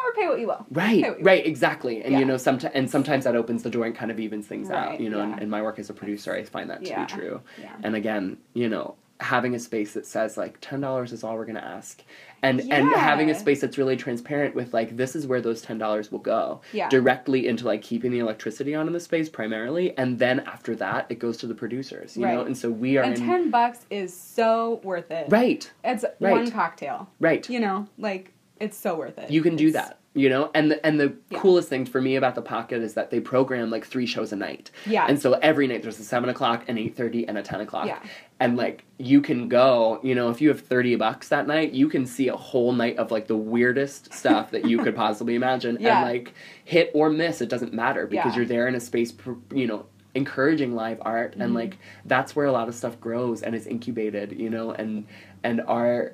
or pay what you will. Right, you right, exactly, and Yeah. you know, sometimes and sometimes that opens the door and kind of evens things out. You know, yeah. in, in my work as a producer, I find that to Yeah, be true. yeah. And again, you know, having a space that says like ten dollars is all we're gonna ask, and and having a space that's really transparent with like this is where those ten dollars will go Yeah. directly into like keeping the electricity on in the space primarily, and then after that it goes to the producers. You know, and so we are And in ten bucks is so worth it. right, It's Right. one cocktail. right. You know, like it's so worth it. You can do It's- that. You know, and the and the Yeah. coolest thing for me about the pocket is that they program like three shows a night. Yeah. And so every night there's a seven o'clock, an eight thirty, and a ten o'clock. Yeah. And like you can go, you know, if you have thirty bucks that night, you can see a whole night of like the weirdest stuff that you could possibly imagine, Yeah. and like hit or miss, it doesn't matter because Yeah. you're there in a space, pr- you know. encouraging live art Mm-hmm. and like that's where a lot of stuff grows and is incubated you know and and our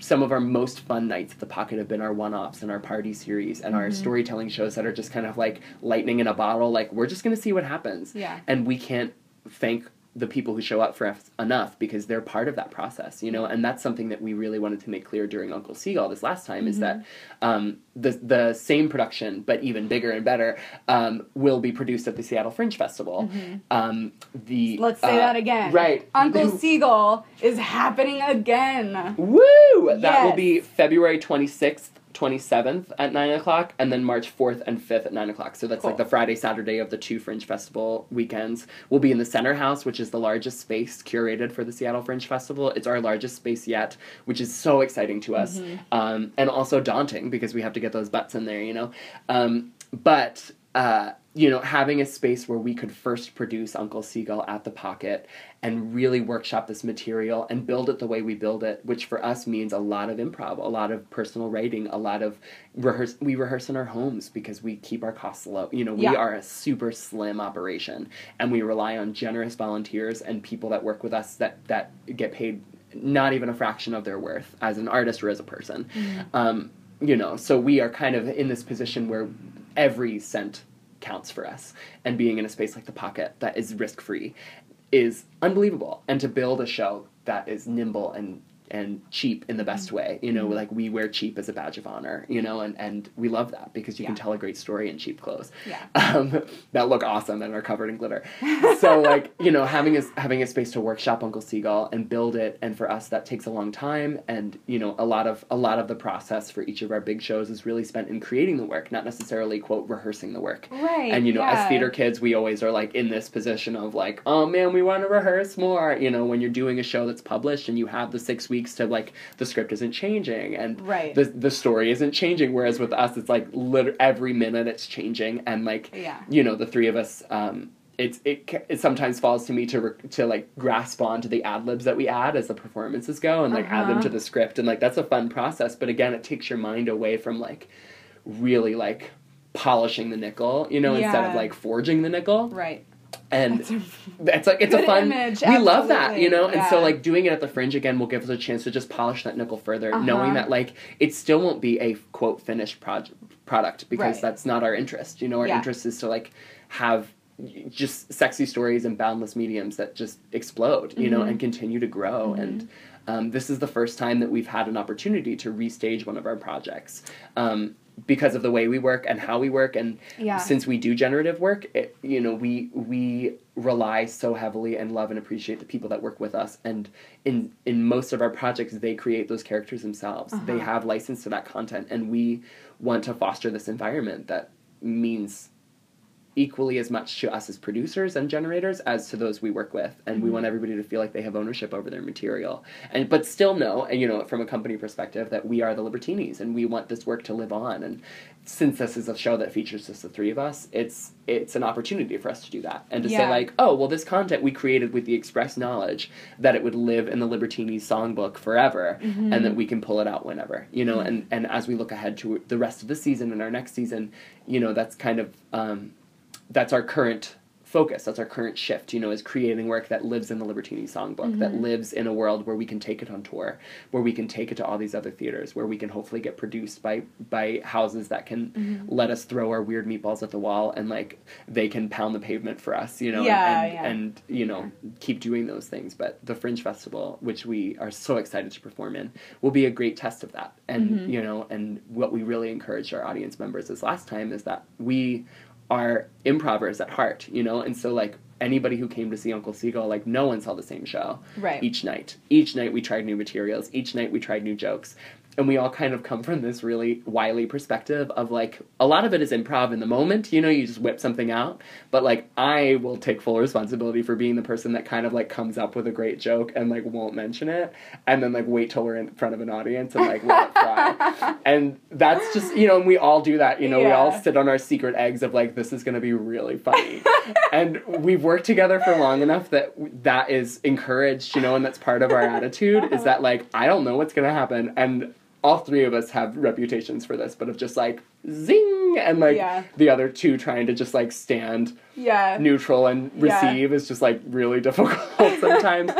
some of our most fun nights at the pocket have been our one-offs and our party series and Mm-hmm. our storytelling shows that are just kind of like lightning in a bottle like we're just going to see what happens Yeah. and we can't thank the people who show up for us enough because they're part of that process, you know, and that's something that we really wanted to make clear during Uncle Seagull this last time mm-hmm. is that mm-hmm. um, the the same production but even bigger and better um, will be produced at the Seattle Fringe Festival. Mm-hmm. Um, the let's say uh, that again, right? Uncle Seagull is happening again. Woo! Yes. That will be February twenty sixth 27th at 9 o'clock, and then March 4th and 5th at 9 o'clock. So that's cool. like the Friday, Saturday of the two Fringe Festival weekends. We'll be in the Center House, which is the largest space curated for the Seattle Fringe Festival. It's our largest space yet, which is so exciting to us, mm-hmm. um, and also daunting because we have to get those butts in there, you know? Um, but uh, you know, having a space where we could first produce Uncle Seagull at the Pocket and really workshop this material and build it the way we build it, which for us means a lot of improv, a lot of personal writing, a lot of rehearse. We rehearse in our homes because we keep our costs low. You know, we yeah. are a super slim operation, and we rely on generous volunteers and people that work with us that that get paid not even a fraction of their worth as an artist or as a person. Mm-hmm. Um, you know, so we are kind of in this position where every cent counts for us. And being in a space like the Pocket that is risk free is unbelievable. And to build a show that is nimble and and cheap in the best mm-hmm. way. You know, mm-hmm. like we wear cheap as a badge of honor, you know, and, and we love that because you yeah. can tell a great story in cheap clothes. Yeah. Um, that look awesome and are covered in glitter. so like, you know, having a, having a space to workshop Uncle Seagull and build it. And for us, that takes a long time. And, you know, a lot of, a lot of the process for each of our big shows is really spent in creating the work, not necessarily quote, rehearsing the work. Right. And, you know, yeah. as theater kids, we always are like in this position of like, oh man, we want to rehearse more. You know, when you're doing a show that's published and you have the six weeks to like the script isn't changing and right. the the story isn't changing. Whereas with us, it's like lit- every minute it's changing, and like yeah. you know the three of us. Um, it's it, it sometimes falls to me to re- to like grasp onto the ad libs that we add as the performances go and like uh-huh. add them to uh-huh. the script and like that's a fun process but again it takes your mind away from like really like polishing the nickel you know yeah. instead of like forging the nickel right and it's like it's a fun image, we love that you know yeah. and so like doing it at the fringe again will give us a chance to just polish that nickel further uh-huh. knowing that like it still won't be a quote finished project product because right. that's not our interest you know our yeah. interest is to like have just sexy stories and boundless mediums that just explode you mm-hmm. know and continue to grow mm-hmm. and um, this is the first time that we've had an opportunity to restage one of our projects um, because of the way we work and how we work and yeah. since we do generative work it, you know we we rely so heavily and love and appreciate the people that work with us and in in most of our projects they create those characters themselves uh-huh. they have license to that content and we want to foster this environment that means equally as much to us as producers and generators as to those we work with and mm-hmm. we want everybody to feel like they have ownership over their material and but still know and you know from a company perspective that we are the libertinis and we want this work to live on and since this is a show that features just the three of us it's it's an opportunity for us to do that and to yeah. say like oh well this content we created with the express knowledge that it would live in the libertinis songbook forever mm-hmm. and that we can pull it out whenever you know mm-hmm. and and as we look ahead to the rest of the season and our next season you know that's kind of um, that's our current focus. That's our current shift, you know, is creating work that lives in the Libertini songbook, mm-hmm. that lives in a world where we can take it on tour, where we can take it to all these other theaters, where we can hopefully get produced by by houses that can mm-hmm. let us throw our weird meatballs at the wall and like they can pound the pavement for us, you know, yeah, and, yeah. and you know, yeah. keep doing those things. But the Fringe Festival, which we are so excited to perform in, will be a great test of that. And mm-hmm. you know, and what we really encouraged our audience members this last time is that we are improvers at heart, you know? And so, like, anybody who came to see Uncle Seagull, like, no one saw the same show. Right. Each night. Each night we tried new materials. Each night we tried new jokes and we all kind of come from this really wily perspective of like a lot of it is improv in the moment you know you just whip something out but like i will take full responsibility for being the person that kind of like comes up with a great joke and like won't mention it and then like wait till we're in front of an audience and like let it fly and that's just you know and we all do that you know yeah. we all sit on our secret eggs of like this is going to be really funny and we've worked together for long enough that that is encouraged you know and that's part of our attitude is that like i don't know what's going to happen and all three of us have reputations for this, but of just like zing and like yeah. the other two trying to just like stand yeah. neutral and receive yeah. is just like really difficult sometimes.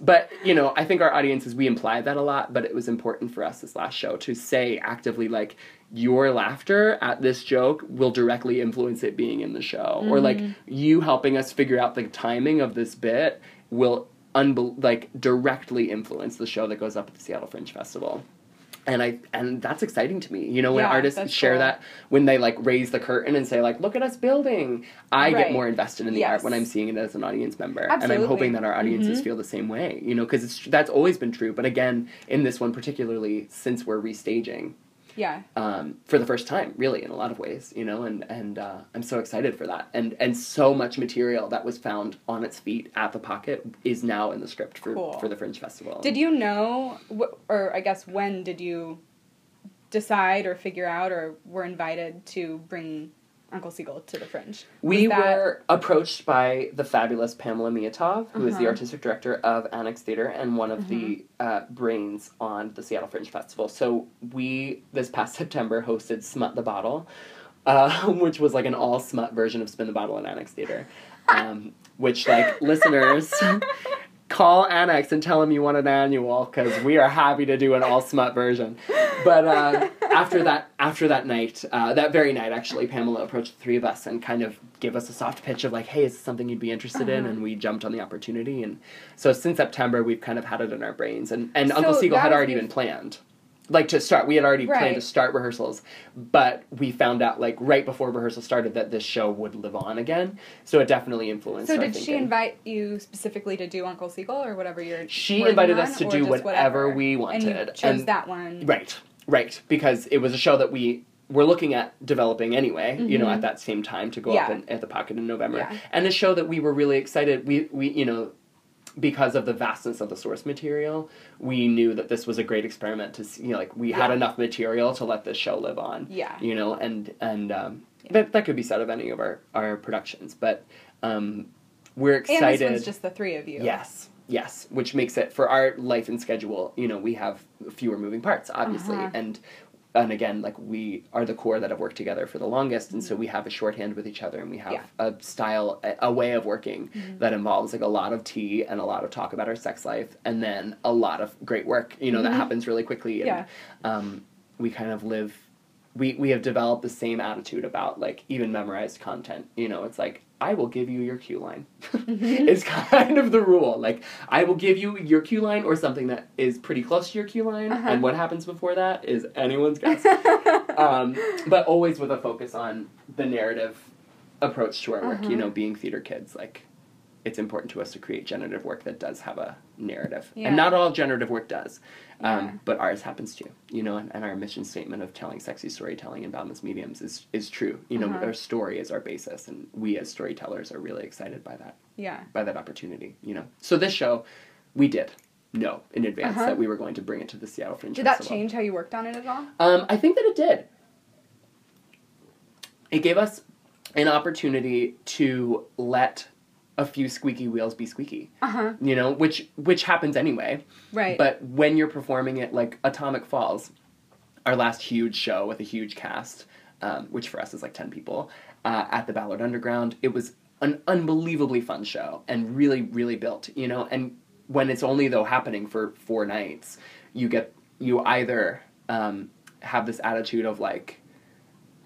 but you know, I think our audiences we imply that a lot, but it was important for us this last show to say actively like your laughter at this joke will directly influence it being in the show or like Mm-hmm. you helping us figure out the timing of this bit will unbel- like directly influence the show that goes up at the Seattle Fringe Festival. And I and that's exciting to me. You know, when Yeah, artists share cool. that when they like raise the curtain and say like look at us building, I Right. get more invested in the art when I'm seeing it as an audience member. And I'm hoping that our audiences Mhm. feel the same way, you know, it's that's always been true, but again, in this one particularly since we're restaging Yeah. um, for the first time, really, in a lot of ways, you know, and and uh, I'm so excited for that, and and so much material that was found on its feet at the Pocket is now in the script for Cool. for the Fringe Festival. Did you know, wh- or I guess when did you decide or figure out or were invited to bring Uncle Seagull to the Fringe? we that- were approached by the fabulous Pamala Mijatov, who is the Uh-huh. artistic director of Annex Theater and one of the uh, brains on the Seattle Fringe Festival. So we this past September hosted Smut the Bottle, uh, which was like an all smut version of Spin the Bottle in Annex Theater, um, which like listeners. Call Annex and tell them you want an annual because we are happy to do an all smut version. But uh, after that, after that night, uh, that very night, actually, Pamala approached the three of us and kind of gave us a soft pitch of like, "Hey, is this something you'd be interested in?" Uh-huh. And we jumped on the opportunity, and so since September, we've kind of had it in our brains. And and So Uncle Seagull had already been planned, like to start. We had already planned to start rehearsals, but we found out like right before rehearsal started that this show would live on again. So it definitely influenced. So did she invite you specifically to do Uncle Seagull or whatever you're? She invited on, us to do just whatever we wanted, and you chose and- that one. Right, right. Because it was a show that we were looking at developing anyway, you know, Mhm. at that same time to go up in, at the Pocket in November. Yeah. And a show that we were really excited, we, we, you know, because of the vastness of the source material, we knew that this was a great experiment to see, you know, like, we had enough material to let this show live on. Yeah. You know, and, and, um, Yeah. that, that could be said of any of our, our productions, but, um, we're And excited. this one's just the three of you. Yes, yes, which makes it for our life and schedule. You know, we have fewer moving parts, obviously, Uh-huh. and and again, like we are the core that have worked together for the longest, and so we have a shorthand with each other, and we have Mm-hmm. Yeah. a style, a, a way of working Mhm. that involves like a lot of tea and a lot of talk about our sex life, and then a lot of great work. You know, Mhm. that happens really quickly, and Yeah. um, we kind of live. We, we have developed the same attitude about like even memorized content. You know, it's like I will give you your cue line. Mhm. is kind of the rule. Like I will give you your cue line or something that is pretty close to your cue line, Uh-huh. and what happens before that is anyone's guess. um, but always with a focus on the narrative approach to our work. You Uh-huh. know, being theater kids, like it's important to us to create generative work that does have a narrative, Yeah. and not all generative work does. Um, Yeah. But ours happens to, you know, and, and our mission statement of telling sexy storytelling in boundless mediums is is true. You know, Uh-huh. our story is our basis, and we as storytellers are really excited by that yeah. by that opportunity, you know. So this show, we did know in advance Uh-huh. that we were going to bring it to the Seattle Fringe Did that Festival. change how you worked on it at all? Um, I think that it did. It gave us an opportunity to let a few squeaky wheels be squeaky, Uh huh. you know, which which happens anyway. Right. But when you're performing it like Atomic Falls, our last huge show with a huge cast, um, which for us is like 10 people, uh, at the Ballard Underground, it was an unbelievably fun show and really, really built, you know? And when it's only, though, happening for four nights, you get, you either um, have this attitude of like,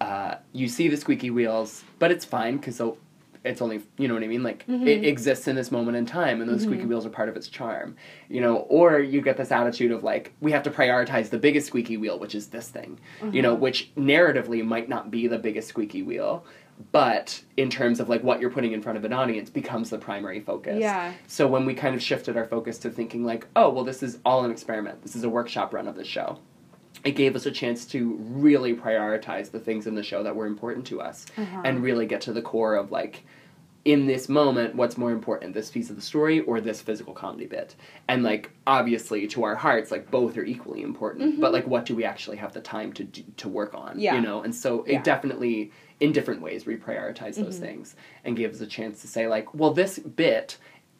uh, you see the squeaky wheels, but it's fine because it's only you know what I mean. Like Mhm. it exists in this moment in time, and those squeaky Mhm. wheels are part of its charm. You know, or you get this attitude of like we have to prioritize the biggest squeaky wheel, which is this thing. You know, Uh-huh. which narratively might not be the biggest squeaky wheel, but in terms of like what you're putting in front of an audience becomes the primary focus. Yeah. So when we kind of shifted our focus to thinking like, oh well, this is all an experiment. This is a workshop run of the show. It gave us a chance to really prioritize the things in the show that were important to us Uh-huh. and really get to the core of like in this moment what's more important this piece of the story or this physical comedy bit and like obviously to our hearts like both are equally important but Mhm. like what do we actually have the time to do, to work on Yeah. you know and so it Yeah. definitely in different ways reprioritize those Mhm. things and give us a chance to say like well this bit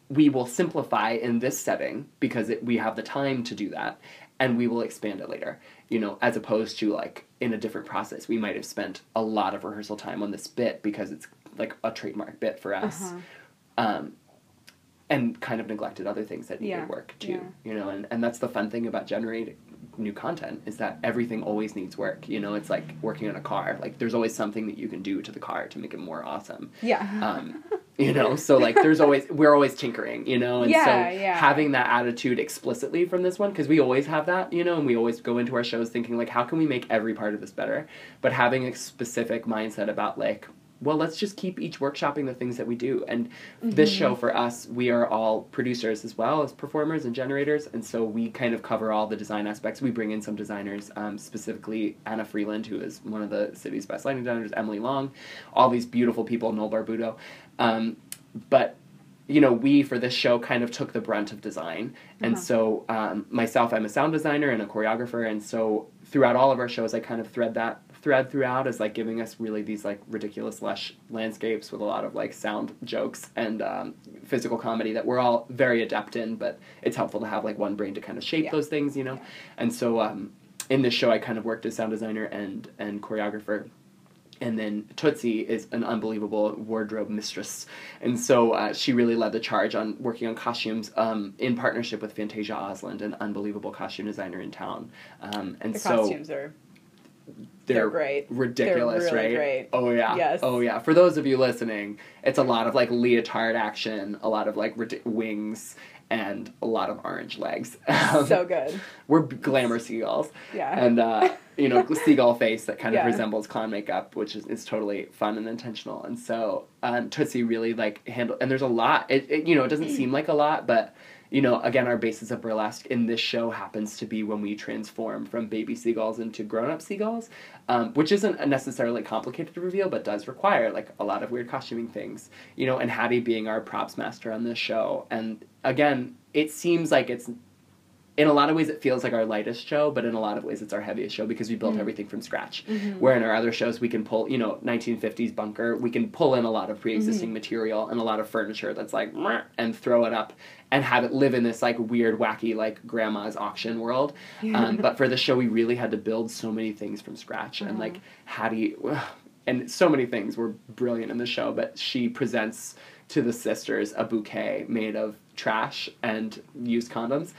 we will simplify in this setting because it, we have the time to do that and we will expand it later you know as opposed to like in a different process we might have spent a lot of rehearsal time on this bit because it's like a trademark bit for us Uh-huh. um, and kind of neglected other things that needed Yeah, work too yeah. you know and, and that's the fun thing about generating new content is that everything always needs work. You know, it's like working on a car. Like there's always something that you can do to the car to make it more awesome. Yeah. Um, you know, so like there's always we're always tinkering, you know, and Yeah, so yeah. having that attitude explicitly from this one because we always have that, you know, and we always go into our shows thinking like how can we make every part of this better, but having a specific mindset about like well, let's just keep each workshopping the things that we do. And this Mm-hmm. show for us, we are all producers as well as performers and generators, and so we kind of cover all the design aspects. We bring in some designers, um, specifically Anna Freeland, who is one of the city's best lighting designers, Emily Long, all these beautiful people, Noel Barbudo. Um, but you know, we for this show kind of took the brunt of design, and Uh-huh. so um, myself, I'm a sound designer and a choreographer, and so throughout all of our shows, I kind of thread that thread throughout is like giving us really these like ridiculous lush landscapes with a lot of like sound jokes and um, physical comedy that we're all very adept in, but it's helpful to have like one brain to kind of shape Yeah. those things, you know, and so um, in this show, I kind of worked as sound designer and and choreographer and then Tootsie is an unbelievable wardrobe mistress, and so uh, she really led the charge on working on costumes um, in partnership with Fantasia Osland, an unbelievable costume designer in town. Um, and the so costumes are they're, they're great. ridiculous, They're really right? great. Oh yeah, Yes. oh yeah. For those of you listening, it's a lot of like leotard action, a lot of like wings, and a lot of orange legs. Um, so good. we're glamour seagulls Yeah. and uh, you know seagull face that kind Yeah. of resembles clown makeup which is, is totally fun and intentional and so um, tootsie really like handle and there's a lot it, it you know it doesn't seem like a lot but you know again our basis of burlesque in this show happens to be when we transform from baby seagulls into grown-up seagulls um, which isn't necessarily complicated to reveal but does require like a lot of weird costuming things you know and hattie being our props master on this show. And again it seems like it's in a lot of ways it feels like our lightest show but in a lot of ways it's our heaviest show because we built Mm. everything from scratch. Mhm. where in our other shows we can pull you know 1950s bunker we can pull in a lot of pre-existing material and a lot of furniture that's like and throw it up and have it live in this like weird wacky like grandma's auction world. Um, but for the show we really had to build so many things from scratch and like hattie and so many things were brilliant in the show but she presents to the sisters a bouquet made of trash and used condoms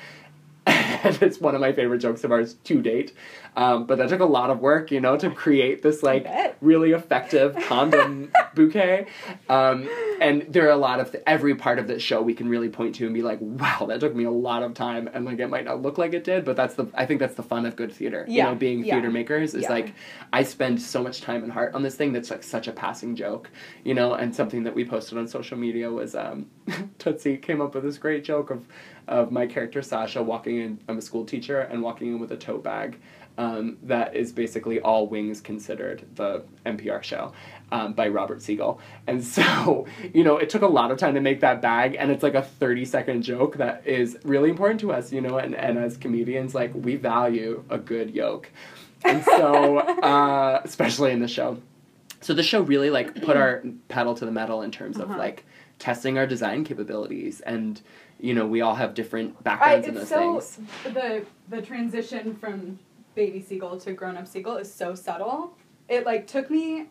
and it's one of my favorite jokes of ours to date. Um, but that took a lot of work, you know, to create this like really effective condom bouquet. Um, and there are a lot of th- every part of this show we can really point to and be like, wow, that took me a lot of time, and like it might not look like it did, but that's the I think that's the fun of good theater. Yeah. You know, being yeah. theater makers is Yeah. like I spend so much time and heart on this thing that's like such a passing joke, you know, and something that we posted on social media was um, Tootsie came up with this great joke of of my character Sasha walking in. I'm a school teacher and walking in with a tote bag. Um, that is basically all wings considered the NPR show um, by Robert Siegel, and so you know it took a lot of time to make that bag, and it's like a thirty second joke that is really important to us, you know, and and as comedians, like we value a good yoke, and so uh, especially in the show, so the show really like put our pedal to the metal in terms of Uh-huh. like testing our design capabilities and you know we all have different backgrounds in those so things. the the transition from baby seagull to grown up seagull is so subtle. It like took me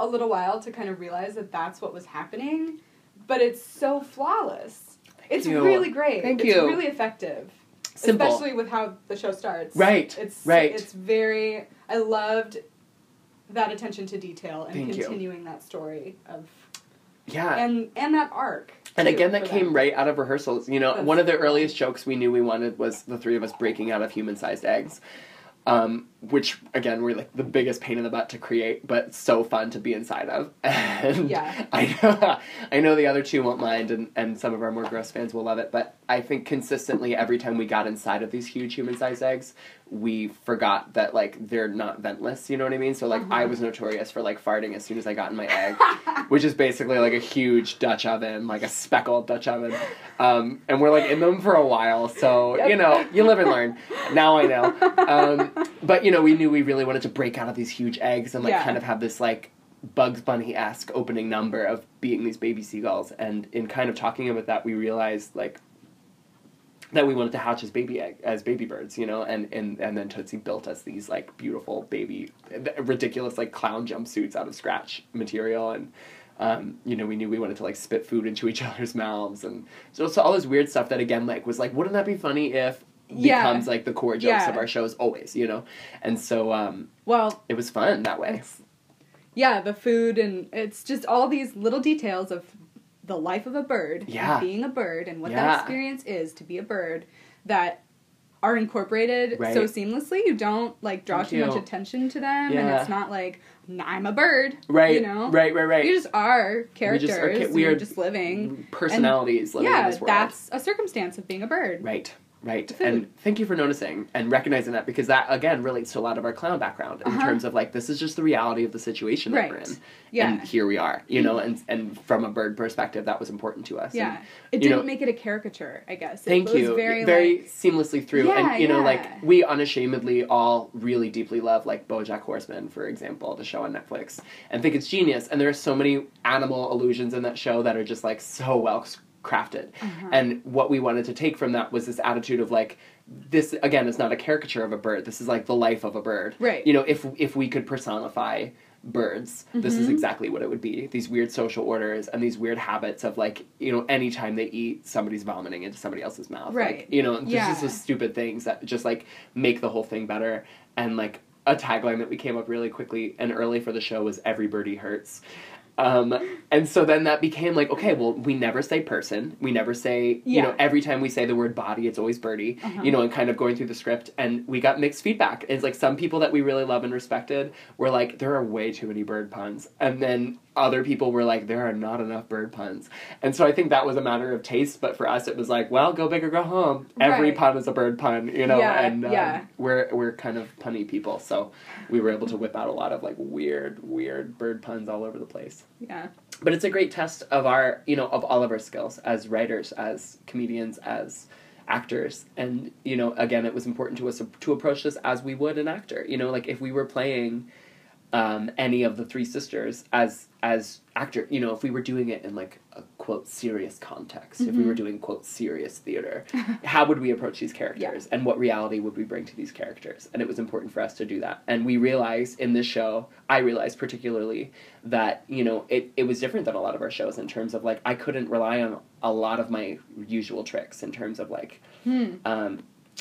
a little while to kind of realize that that's what was happening, but it's so flawless. it's you. really great. Thank it's you. really effective. simple Especially with how the show starts. Right, It's right. It's very. I loved that attention to detail and Thank you. continuing that story of yeah and and that arc. And again that came them. right out of rehearsals. You know That's one of the earliest jokes we knew we wanted was the three of us breaking out of human-sized eggs. Um, which again were like the biggest pain in the butt to create but so fun to be inside of and Yeah. I know, I know the other two won't mind and, and some of our more gross fans will love it but I think consistently every time we got inside of these huge human-sized eggs we forgot that like they're not ventless you know what I mean so like I Uh-huh. was notorious for like farting as soon as I got in my egg which is basically like a huge Dutch oven, like a speckled Dutch oven. Um, and we're like in them for a while, so Yep. you know, you live and learn. Now I know. Um, but you know, we knew we really wanted to break out of these huge eggs and like Yeah. kind of have this like Bugs Bunny esque opening number of being these baby seagulls. And in kind of talking about that, we realized like that we wanted to hatch as baby egg as baby birds, you know, and and and then Tootsie built us these like beautiful baby, ridiculous like clown jumpsuits out of scratch material, and um, you know we knew we wanted to like spit food into each other's mouths, and so so all this weird stuff that again like was like wouldn't that be funny if Yeah. becomes like the core jokes Yeah. of our shows always, you know. And so um, Well, it was fun that way. yeah, the food and it's just all these little details of the life of a bird, and Yeah. being a bird, and what Yeah. that experience is to be a bird that are incorporated Right. so seamlessly. You don't like draw Thank too much attention to them, and it's not like I'm a bird, Right. You know, Right. Right. Right. You just are We characters. just are ca- we you're just living. personalities living in yeah, this world. that's a circumstance of being a bird. Right, right. And thank you for noticing and recognizing that because that again relates to a lot of our clown background in Uh-huh. terms of like this is just the reality of the situation that we're in. Yeah. And here we are, you know, and and from a bird perspective that was important to us. Yeah, And, it didn't know- make it a caricature. I guess. It Thank was you. Very, like, seamlessly through. Yeah, and you know, like we unashamedly all really deeply love like BoJack Horseman, for example, the show on Netflix, and think it's genius. And there are so many animal illusions in that show that are just like so well crafted. Uh-huh. And what we wanted to take from that was this attitude of like this again is not a caricature of a bird. This is like the life of a bird. Right. You know, if if we could personify birds, this is Mhm. exactly what it would be. These weird social orders and these weird habits of like, you know, anytime they eat, somebody's vomiting into somebody else's mouth. Right. Like, you know, this Yeah. is just stupid things that just like make the whole thing better. And like a tagline that we came up really quickly and early for the show was every birdie hurts. Um, and so then that became like, okay, well, we never say person. We never say, you know, every time we say the word body, it's always birdie, Uh-huh. you know, and kind of going through the script. And we got mixed feedback. It's like some people that we really love and respected were like, there are way too many bird puns. And then other people were like, there are not enough bird puns. And so I think that was a matter of taste. But for us, it was like, well, go big or go home. Every Right. pun is a bird pun, you know, Yeah, and um, yeah. we're, we're kind of punny people. So we were able to whip out a lot of like weird, weird bird puns all over the place Yeah. but it's a great test of our you know of all of our skills as writers as comedians as actors and you know again it was important to us to approach this as we would an actor you know like if we were playing um, any of the three sisters as as actor you know if we were doing it in like a quote serious context if we were Mhm. doing quote serious theater how would we approach these characters and what reality would we bring to these characters and it was important for us to do that and we realized in this show i realized particularly that you know it, it was different than a lot of our shows in terms of like i couldn't rely on a lot of my usual tricks in terms of like Hmm. um,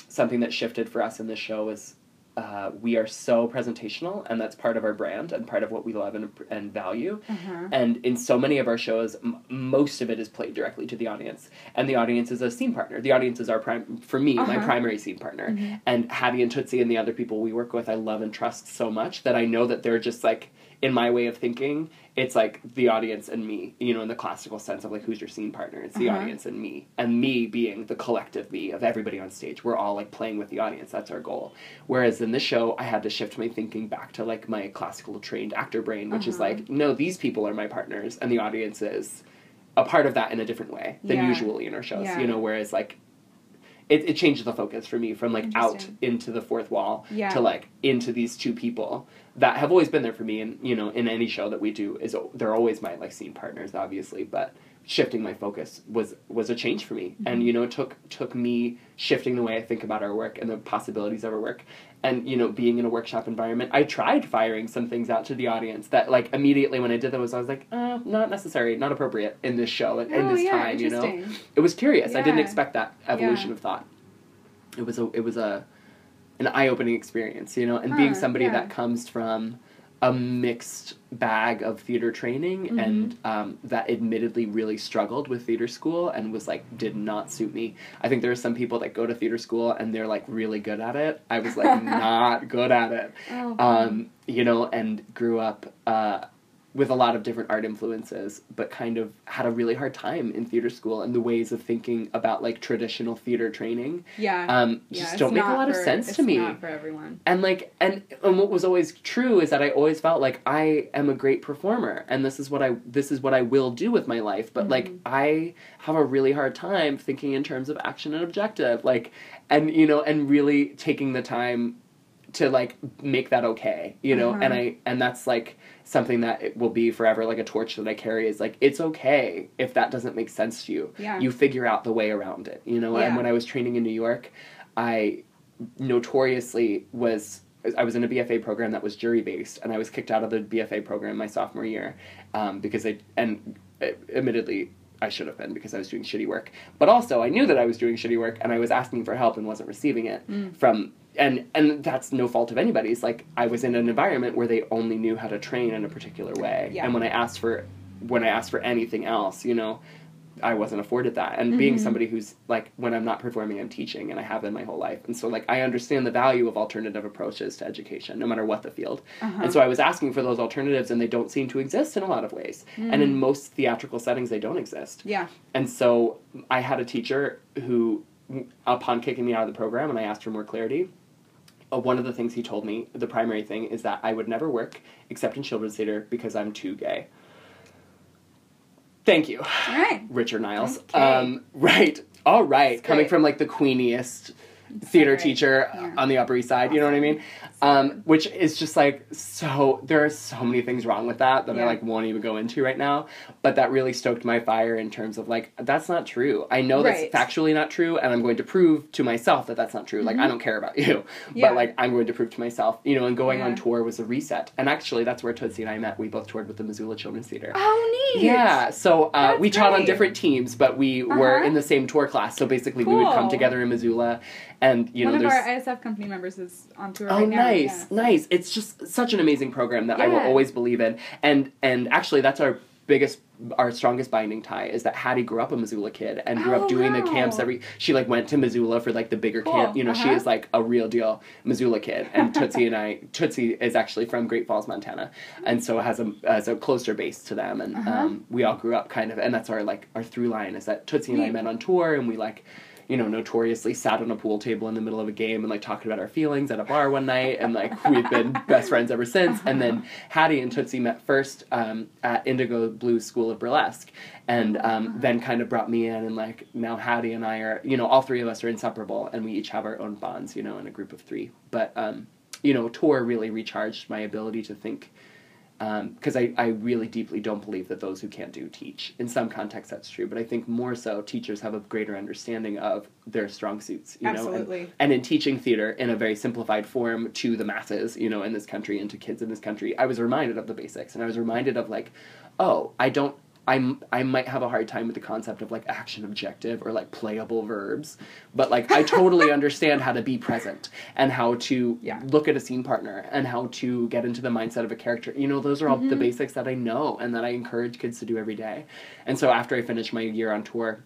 something that shifted for us in this show was uh, we are so presentational and that's part of our brand and part of what we love and, and value Uh-huh. and in so many of our shows m- most of it is played directly to the audience and the audience is a scene partner the audience is our prime for me my Uh-huh. primary scene partner Mhm. and hattie and tootsie and the other people we work with i love and trust so much that i know that they're just like in my way of thinking it's like the audience and me you know in the classical sense of like who's your scene partner it's the Uh-huh. audience and me and me being the collective me of everybody on stage we're all like playing with the audience that's our goal whereas in this show i had to shift my thinking back to like my classical trained actor brain which is Uh-huh. like no these people are my partners and the audience is a part of that in a different way than Yeah. usually in our shows Yeah. you know whereas like it, it changes the focus for me from like out into the fourth wall Yeah. to like into these two people that have always been there for me and you know in any show that we do is they're always my like scene partners obviously but shifting my focus was was a change for me. And Mm-hmm. you know it took took me shifting the way i think about our work and the possibilities of our work. And you know being in a workshop environment i tried firing some things out to the audience that like immediately when i did those i was like uh, not necessary not appropriate in this show in oh, this yeah, time you know? it was curious. I didn't expect that evolution Yeah. of thought. It was a it was a an eye-opening experience you know? And being somebody yeah. that comes from a mixed bag of theater training Mm-hmm. and um, that admittedly really struggled with theater school and was like did not suit me. I think there are some people that go to theater school and they're like really good at it. I was like not good at it. Oh, um, you know and grew up uh, with a lot of different art influences but kind of had a really hard time in theater school and the ways of thinking about like traditional theater training yeah. um, yeah, just don't make a lot of for- sense it's to me Not for everyone. and like and and what was always true is that I always felt like I am a great performer and this is what I this is what I will do with my life but like Mhm. I have a really hard time thinking in terms of action and objective like and you know and really taking the time to like make that okay you know and Uh-huh. I and that's like something that it will be forever like a torch that I carry is like it's okay if that doesn't make sense to you Yeah. you figure out the way around it you know Yeah. and when I was training in New York I notoriously was I was in a BFA program that was jury based, and I was kicked out of the BFA program my sophomore year um, because I and uh, admittedly I should have been because I was doing shitty work. But also, I knew that I was doing shitty work and I was asking for help and wasn't receiving it Mm. from and and that's no fault of anybody's. Like I was in an environment where they only knew how to train in a particular way. Yeah. And when I asked for when I asked for anything else, you know, I wasn't afforded that. And being Mhm. somebody who's like when I'm not performing, I'm teaching and I have been my whole life. And so like I understand the value of alternative approaches to education, no matter what the field. Uh-huh. And so I was asking for those alternatives and they don't seem to exist in a lot of ways. And in most theatrical settings they don't exist. yeah. And so I had a teacher who, upon kicking me out of the program, and I asked for more clarity. Uh, one of the things he told me, the primary thing, is that I would never work except in children's theater because I'm too gay. Thank you, All right. Richard Niles. Okay. Um, right. All right. Coming from like the queeniest theater right. teacher Yeah. on the Upper East Side, you know what I mean? Um, which is just like so. There are so many things wrong with that that I like won't even go into right now. But that really stoked my fire in terms of like that's not true. I know Right. that's factually not true, and I'm going to prove to myself that that's not true. Like I don't care about you, Mm-hmm. Yeah. but like I'm going to prove to myself, you know. And going on tour was a reset, and actually that's where Tootsie and I met. We both toured with the Missoula Children's Theater. Oh, neat. Yeah, so uh, we taught on different teams, but we were Uh-huh. in the same tour class. So basically, we would come together in Missoula, and you One know, of there's our ISF company members is on tour Oh, right now. nice, yeah. nice! It's just such an amazing program that I will always believe in, and and actually, that's our biggest, our strongest binding tie is that Hattie grew up a Missoula kid and grew Oh, up doing the camps every. She like went to Missoula for like the bigger Cool, camp. You know, she uh-huh. is like a real deal Missoula kid, and Tootsie and I, Tootsie is actually from Great Falls, Montana, and so has a has a closer base to them, and Uh-huh. um, we all grew up kind of, and that's our like our through line is that Tootsie and I met on tour, and we like you know, notoriously sat on a pool table in the middle of a game and like talking about our feelings at a bar one night, and like we've been best friends ever since. And then Hattie and Tootsie met first um, at Indigo Blue School of Burlesque, and um, then kind of brought me in, and like now Hattie and I are, you know, all three of us are inseparable, and we each have our own bonds, you know, in a group of three. But um, you know, tour really recharged my ability to think Um, because I, I really deeply don't believe that those who can't do teach. In some contexts, that's true, but I think more so teachers have a greater understanding of their strong suits. You know, Absolutely. and, and in teaching theater in a very simplified form to the masses, you know, in this country and to kids in this country, I was reminded of the basics, and I was reminded of like, oh, I don't. I'm, I might have a hard time with the concept of like action objective or like playable verbs, but like I totally understand how to be present and how to Yeah. look at a scene partner and how to get into the mindset of a character. You know, those are all the Mm-hmm. basics that I know and that I encourage kids to do every day. And so after I finished my year on tour,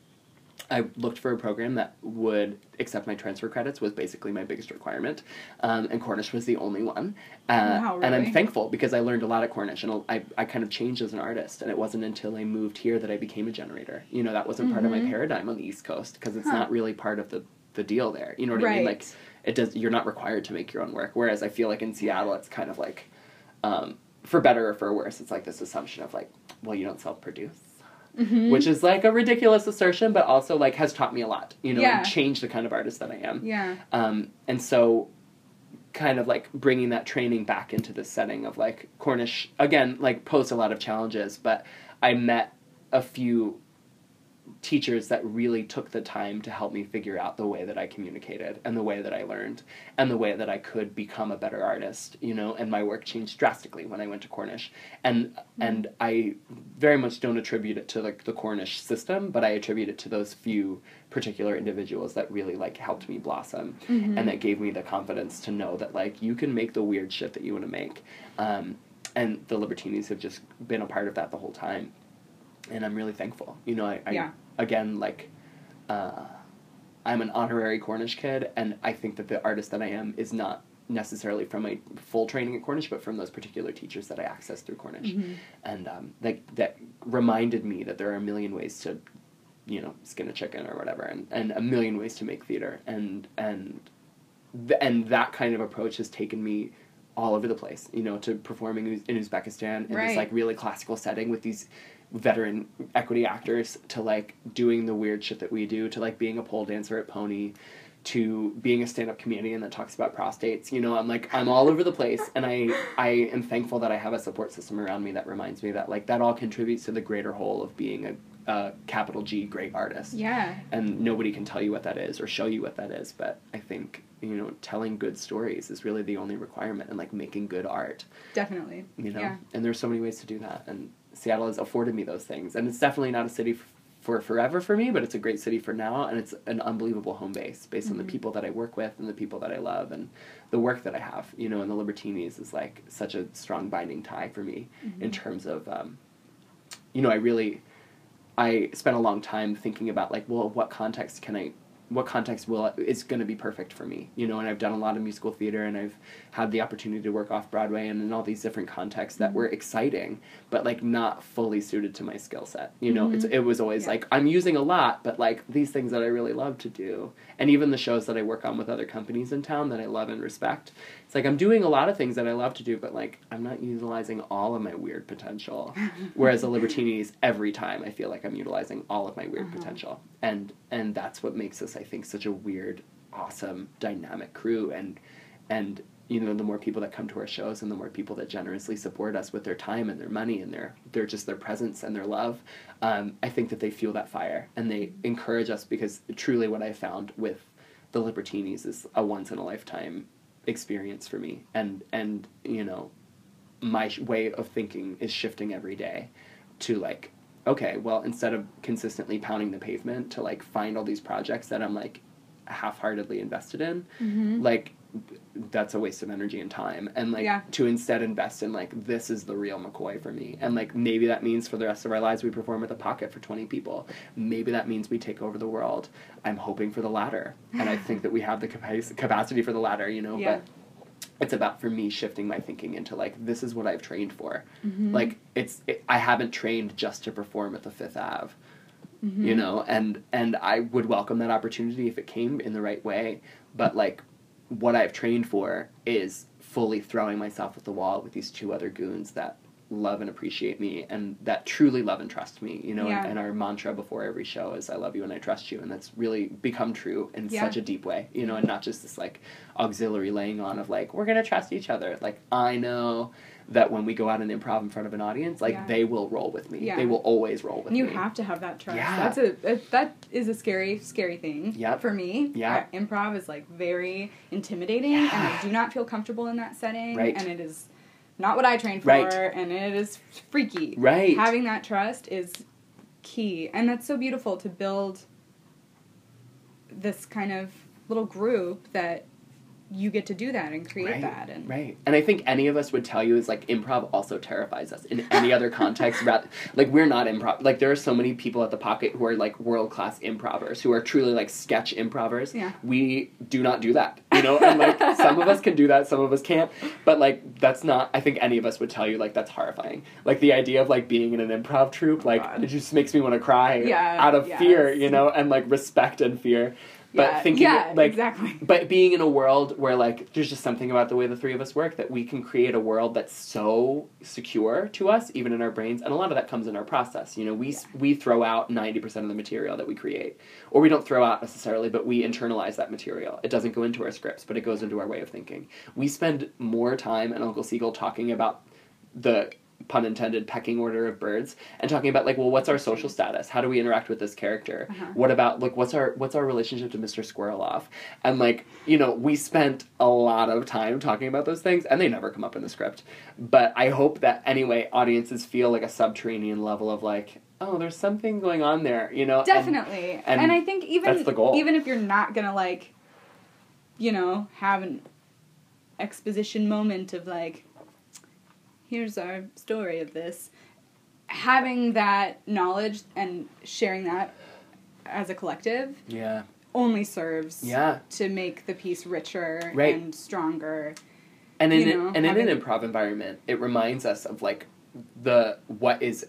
I looked for a program that would accept my transfer credits was basically my biggest requirement, um, and Cornish was the only one. Uh, Wow, And I'm thankful because I learned a lot at Cornish, and I, I kind of changed as an artist. And it wasn't until I moved here that I became a generator. You know, that wasn't part of my Mhm. paradigm on the East Coast because it's Huh. not really part of the the deal there. You know what I mean? Like it does. You're not required to make your own work. Whereas I feel like in Seattle, it's kind of like, um, for better or for worse, it's like this assumption of like, well, you don't self produce Mhm. which is like a ridiculous assertion, but also like has taught me a lot, you know, Yeah. and changed the kind of artist that I am. Yeah. Um, and so, kind of like bringing that training back into the setting of like Cornish again, like posed a lot of challenges, but I met a few teachers that really took the time to help me figure out the way that I communicated and the way that I learned and the way that I could become a better artist, you know, and my work changed drastically when I went to Cornish. And and I very much don't attribute it to like the Cornish system, but I attribute it to those few particular individuals that really like helped me blossom Mhm. and that gave me the confidence to know that like you can make the weird shit that you want to make. Um, and the Libertinis have just been a part of that the whole time. And I'm really thankful. You know, I, I Yeah. again like uh, I'm an honorary Cornish kid, and I think that the artist that I am is not necessarily from my full training at Cornish, but from those particular teachers that I accessed through Cornish, Mhm. and um, that that reminded me that there are a million ways to, you know, skin a chicken or whatever, and, and a million ways to make theater, and and th- and that kind of approach has taken me all over the place, you know, to performing in Uzbekistan in Right. this like really classical setting with these veteran equity actors to like doing the weird shit that we do to like being a pole dancer at Pony to being a stand-up comedian that talks about prostates you know i'm like i'm all over the place and i i am thankful that i have a support system around me that reminds me that like that all contributes to the greater whole of being a, a capital g great artist Yeah. and nobody can tell you what that is or show you what that is but i think you know telling good stories is really the only requirement and like making good art Definitely. you know Yeah. and there's so many ways to do that and seattle has afforded me those things and it's definitely not a city f- for forever for me, but it's a great city for now, and it's an unbelievable home base based on the Mhm. people that I work with and the people that I love and the work that I have. You know, and the Libertinis is like such a strong binding tie for me in terms of, um, you know, I really, I spent a long time thinking about like, well, what context can I, what context will is going to be perfect for me, you know? And I've done a lot of musical theater, and I've had the opportunity to work off Broadway and in all these different contexts that were exciting, but like not fully suited to my skill set. You know, it's Mhm. it was always Yeah. like I'm using a lot, but like these things that I really love to do, and even the shows that I work on with other companies in town that I love and respect. It's like I'm doing a lot of things that I love to do, but like I'm not utilizing all of my weird potential. Whereas the Libertinis, every time I feel like I'm utilizing all of my weird Uh-huh. potential, and and that's what makes us, I think, such a weird, awesome, dynamic crew. And and you know, the more people that come to our shows, and the more people that generously support us with their time and their money and their their just their presence and their love, um, I think that they feel that fire and they encourage us because truly, what I found with the Libertinis is a once in a lifetime experience for me, and and you know, my way of thinking is shifting every day to like okay well instead of consistently pounding the pavement to like find all these projects that i'm like half-heartedly invested in Mhm. like that's a waste of energy and time and like Yeah. to instead invest in like this is the real mccoy for me and like maybe that means for the rest of our lives we perform at the pocket for 20 people maybe that means we take over the world i'm hoping for the latter and i think that we have the capac- capacity for the latter you know Yeah. but it's about for me shifting my thinking into like this is what I've trained for. Mhm. Like it's it, I haven't trained just to perform at the Fifth Ave, Mhm. you know, and and I would welcome that opportunity if it came in the right way. But like what I've trained for is fully throwing myself at the wall with these two other goons that love and appreciate me and that truly love and trust me you know Yeah. and, and our mantra before every show is i love you and i trust you and that's really become true in Yeah. such a deep way you know and not just this like auxiliary laying on of like we're gonna trust each other like i know that when we go out and improv in front of an audience like Yeah. they will roll with me Yeah. they will always roll with you me have to have that trust. Yeah. That's a that- is a scary scary thing Yep. for me. Yeah. Uh, improv is like very intimidating, and I do not feel comfortable in that setting. Right. And it is not what I trained for, Right. and it is freaky. Right. Having that trust is key, and that's so beautiful to build this kind of little group that you get to do that and create right, that and right. And i think any of us would tell you is like improv also terrifies us in any other context rather like we're not improv like there are so many people at the pocket who are like world class improvers who are truly like sketch improvers. Yeah. we do not do that you know? And like some of us can do that some of us can't. But like that's not i think any of us would tell you like that's horrifying. Like the idea of like being in an improv troupe oh like God. it just makes me want to cry Yeah, out of fear you know? And like respect and fear but yeah, thinking yeah, like exactly. but being in a world where like there's just something about the way the three of us work that we can create a world that's so secure to us even in our brains and a lot of that comes in our process. You know we s we throw out 90% of the material that we create or we don't throw out necessarily but we internalize that material. It doesn't go into our scripts but it goes into our way of thinking. We spend more time and uncle seagull talking about the pun intended pecking order of birds and talking about like well what's our social status how do we interact with this character Uh-huh. what about like what's our what's our relationship to mr squirreloff and like you know we spent a lot of time talking about those things and they never come up in the script but i hope that anyway audiences feel like a subterranean level of like oh there's something going on there you know and- Definitely. And, and I think even that's the goal. even if you're not gonna like, you know, have an exposition moment of like, here's our story of this, having that knowledge and sharing that as a collective yeah only serves yeah to make the piece richer Right. and stronger. and in You know, and in an improv environment it reminds us of like the what is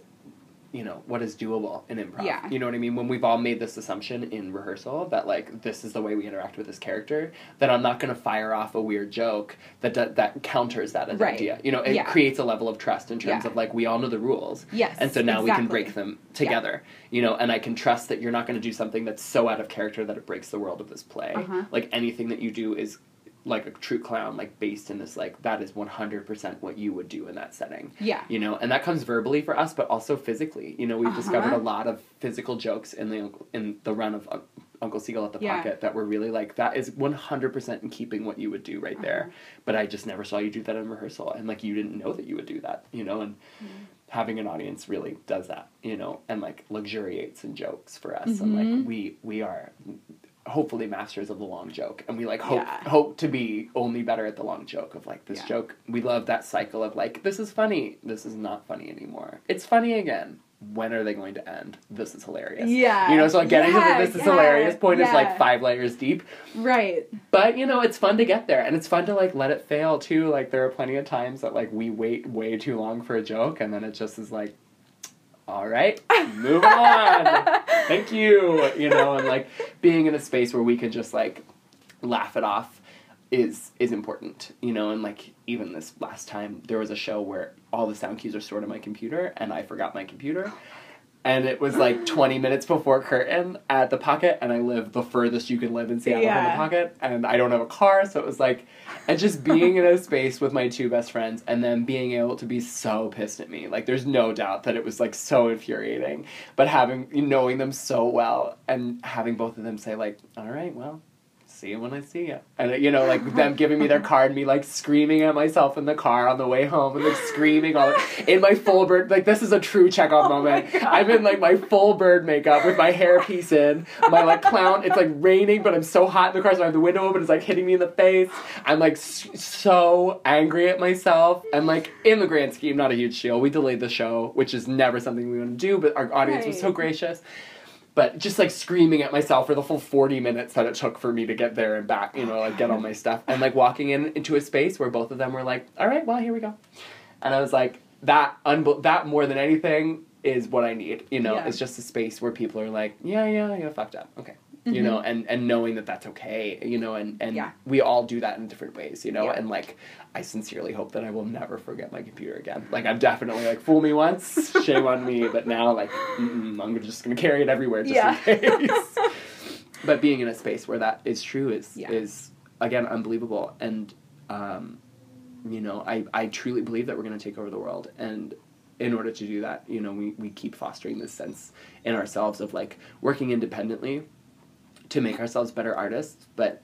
you know what is doable in improv Yeah. you know what i mean when we've all made this assumption in rehearsal that like this is the way we interact with this character that i'm not going to fire off a weird joke that that, that counters that Right. idea you know it Yeah. creates a level of trust in terms Yeah. of like we all know the rules Yes. and so now we can break them together you know and i can trust that you're not going to do something that's so out of character that it breaks the world of this play Uh-huh. like anything that you do is like a true clown like based in this like that is 100% what you would do in that setting Yeah. you know and that comes verbally for us but also physically you know we've discovered Uh-huh. a lot of physical jokes in the in the run of Un- uncle seagull at the Yeah. pocket that were really like that is 100% in keeping what you would do right there Uh-huh. but i just never saw you do that in rehearsal and like you didn't know that you would do that you know and having an audience really does that, you know, and like luxuriates in jokes for us, and like we we are hopefully masters of the long joke. And we like hope Yeah. hope to be only better at the long joke of like this Yeah. joke. We love that cycle of like this is funny this is not funny anymore. It's funny again. When are they going to end? This is hilarious. Yeah. you know so getting Yeah, to the this is hilarious point is like five layers deep. Right. but you know it's fun to get there. And it's fun to like let it fail too. Like there are plenty of times that like we wait way too long for a joke and then it just is like all right moving on. Thank you you know and like being in a space where we can just like laugh it off is is important you know and like even this last time there was a show where all the sound cues are stored on my computer and i forgot my computer and it was like 20 minutes before curtain at the pocket and i live the furthest you can live in seattle from the pocket and i don't have a car so it was like and just being in a space with my two best friends and then being able to be so pissed at me like there's no doubt that it was like so infuriating. But having knowing them so well and having both of them say like all right well see you when I see you. And you know, like them giving me their card, and me like screaming at myself in the car on the way home, and like screaming all in my full bird. Like this is a true Chekhov oh moment. I'm in like my full bird makeup with my hair piece in, my like clown. It's like raining, but I'm so hot in the car, so I have the window open. It's like hitting me in the face. I'm like so angry at myself, and like in the grand scheme, not a huge deal. We delayed the show, which is never something we want to do, but our audience was so gracious but just like screaming at myself for the full 40 minutes that it took for me to get there and back you know like get all my stuff. And like walking in into a space where both of them were like all right well here we go. And i was like that unbe- that more than anything is what i need you know? Yeah. it's just a space where people are like yeah yeah yeah fucked up. Okay you know and and knowing that that's okay you know and and Mm-hmm. Yeah. we all do that in different ways you know Yeah. and like i sincerely hope that i will never forget my computer again like i've definitely like fool me once shame on me but now like i'm just gonna carry it everywhere just Yeah. in case but being in a space where that is true is is again unbelievable and um you know i i truly believe that we're going to take over the world and in order to do that you know we we keep fostering this sense in ourselves of like working independently to make ourselves better artists but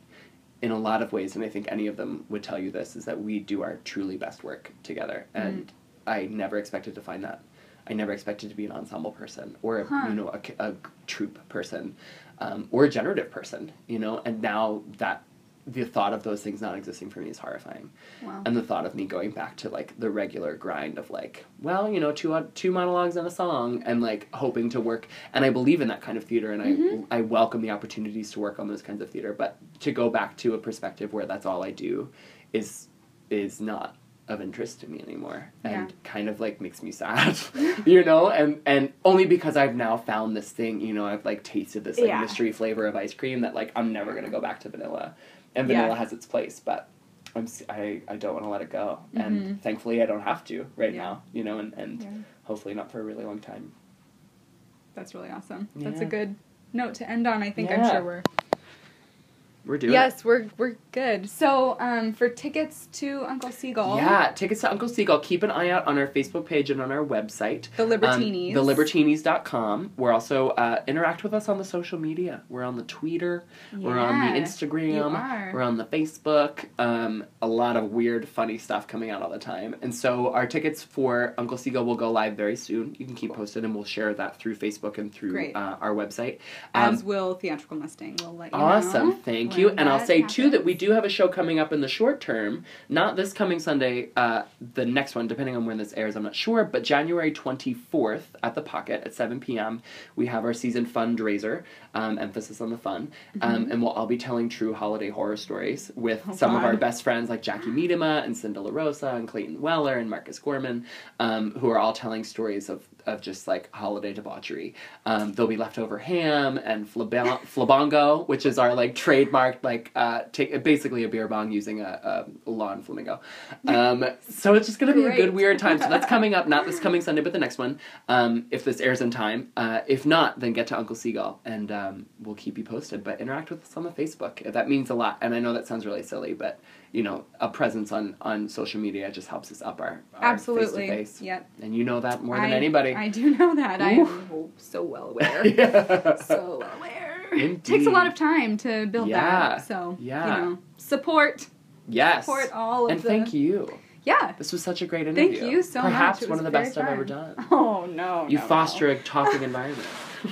in a lot of ways and i think any of them would tell you this is that we do our truly best work together. And i never expected to find that. I never expected to be an ensemble person or Huh. you know a, a troupe person um, or a generative person you know? And now that the thought of those things not existing for me is horrifying Wow. and the thought of me going back to like the regular grind of like well you know two two monologues and a song and like hoping to work and i believe in that kind of theater and Mm-hmm. i i welcome the opportunities to work on those kinds of theater but to go back to a perspective where that's all i do is is not of interest to me anymore and Yeah. kind of like makes me sad you know and and only because i've now found this thing you know i've like tasted this like Yeah. mystery flavor of ice cream that like i'm never gonna go back to vanilla and Yeah. vanilla has its place but I'm, I, I don't want to let it go and thankfully i don't have to right Mm-hmm. Yeah. now you know and, and Yeah. hopefully not for a really long time That's really awesome. That's a good note to end on. I think I'm sure we're we're doing yes, we're we're good. So, um, for tickets to Uncle Seagull, yeah tickets to uncle seagull keep an eye out on our facebook page and on our website the Libertinis, Um, thelibertinis.com. We're also uh, interact with us on the social media. We're on the Twitter. We're on the Instagram. We're on the Facebook. Um, a lot of weird, funny stuff coming out all the time. And so our tickets for Uncle Seagull will go live very soon. You can keep posted, and we'll share that through Facebook and through uh, our website. as Um, will Theatrical Mustang. We'll let you Awesome, know. thank you. And I'll say too that we happens. Do have a show coming up in the short term. Not this coming Sunday, uh, the next one, depending on when this airs, I'm not sure. But January 24th at the Pocket at 7 p.m. We have our season fundraiser, um, emphasis on the fun, um, and we'll all be telling true holiday horror stories with Mm-hmm. Oh, some of our best friends like Jackie Miedema and Cinda La Rosa and Clayton Weller and Marcus Gorman, um, who are all telling stories of, of just like holiday debauchery. Um, there'll be leftover ham and flabango, which is our like trademarked like uh, take basically a beer bong using a, a lawn flamingo. Um, so it's just gonna be a good weird time. So that's coming up, not this coming Sunday, but the next one. Um, if this airs in time, uh, if not, then get to Uncle Seagull and um, we'll keep you posted. But interact with us on the Facebook. That means a lot. And I know that sounds really silly, but you know, a presence on on social media just helps us up our, our Absolutely. face-to-face. Yep. And you know that more than I- anybody. I do know that. I Oof. am oh, so well aware. yeah. so well aware. Indeed. Takes a lot of time to build Yeah. that. So Yeah. you know, support yes. support all of it And the thank you. Yeah. This was such a great interview. Thank you so much. Perhaps one of the best I've ever done. Oh no. You no, foster no. a talking environment.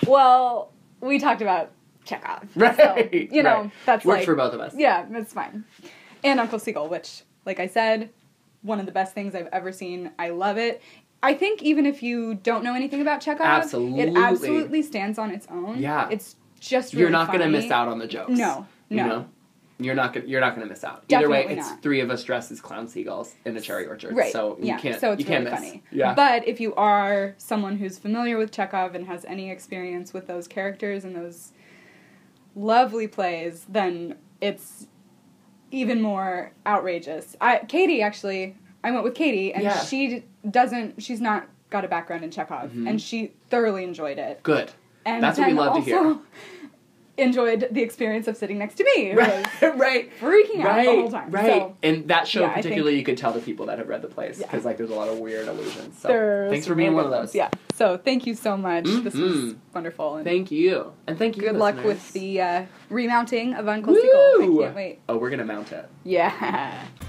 Well, we talked about Chekhov. Right. So, you know, right. that's Worked like for both of us. Yeah, it's fine. And Uncle Seagull, which, like I said, one of the best things I've ever seen. I love it. I think even if you don't know anything about Chekhov, Absolutely. it absolutely stands on its own. Yeah. It's just really You're not funny. gonna miss out on the jokes. No, You no. know? You're not gonna you're not gonna miss out. Either way, it's not. three of us dressed as clown seagulls in a cherry orchard. Right. So you yeah. can't so it's you can't really miss. funny. Yeah. But if you are someone who's familiar with Chekhov and has any experience with those characters and those lovely plays, then it's even more outrageous. I Katie actually, I went with Katie, and Yeah. she doesn't. She's not got a background in Chekhov, Mhm. and she thoroughly enjoyed it. Good. And That's what we love to hear. Enjoyed the experience of sitting next to me. Right. right. freaking out Right, the whole time. right, So and that show yeah, I think- particularly, you could tell the people that have read the plays Yeah. because like there's a lot of weird illusions. So there's thanks for being one of those. Yeah. So thank you so much. This was Mhm. wonderful. And Thank you, and thank you. good luck listeners. with the uh, remounting of Uncle Seagull. I can't wait. Oh, we're gonna mount it. Yeah.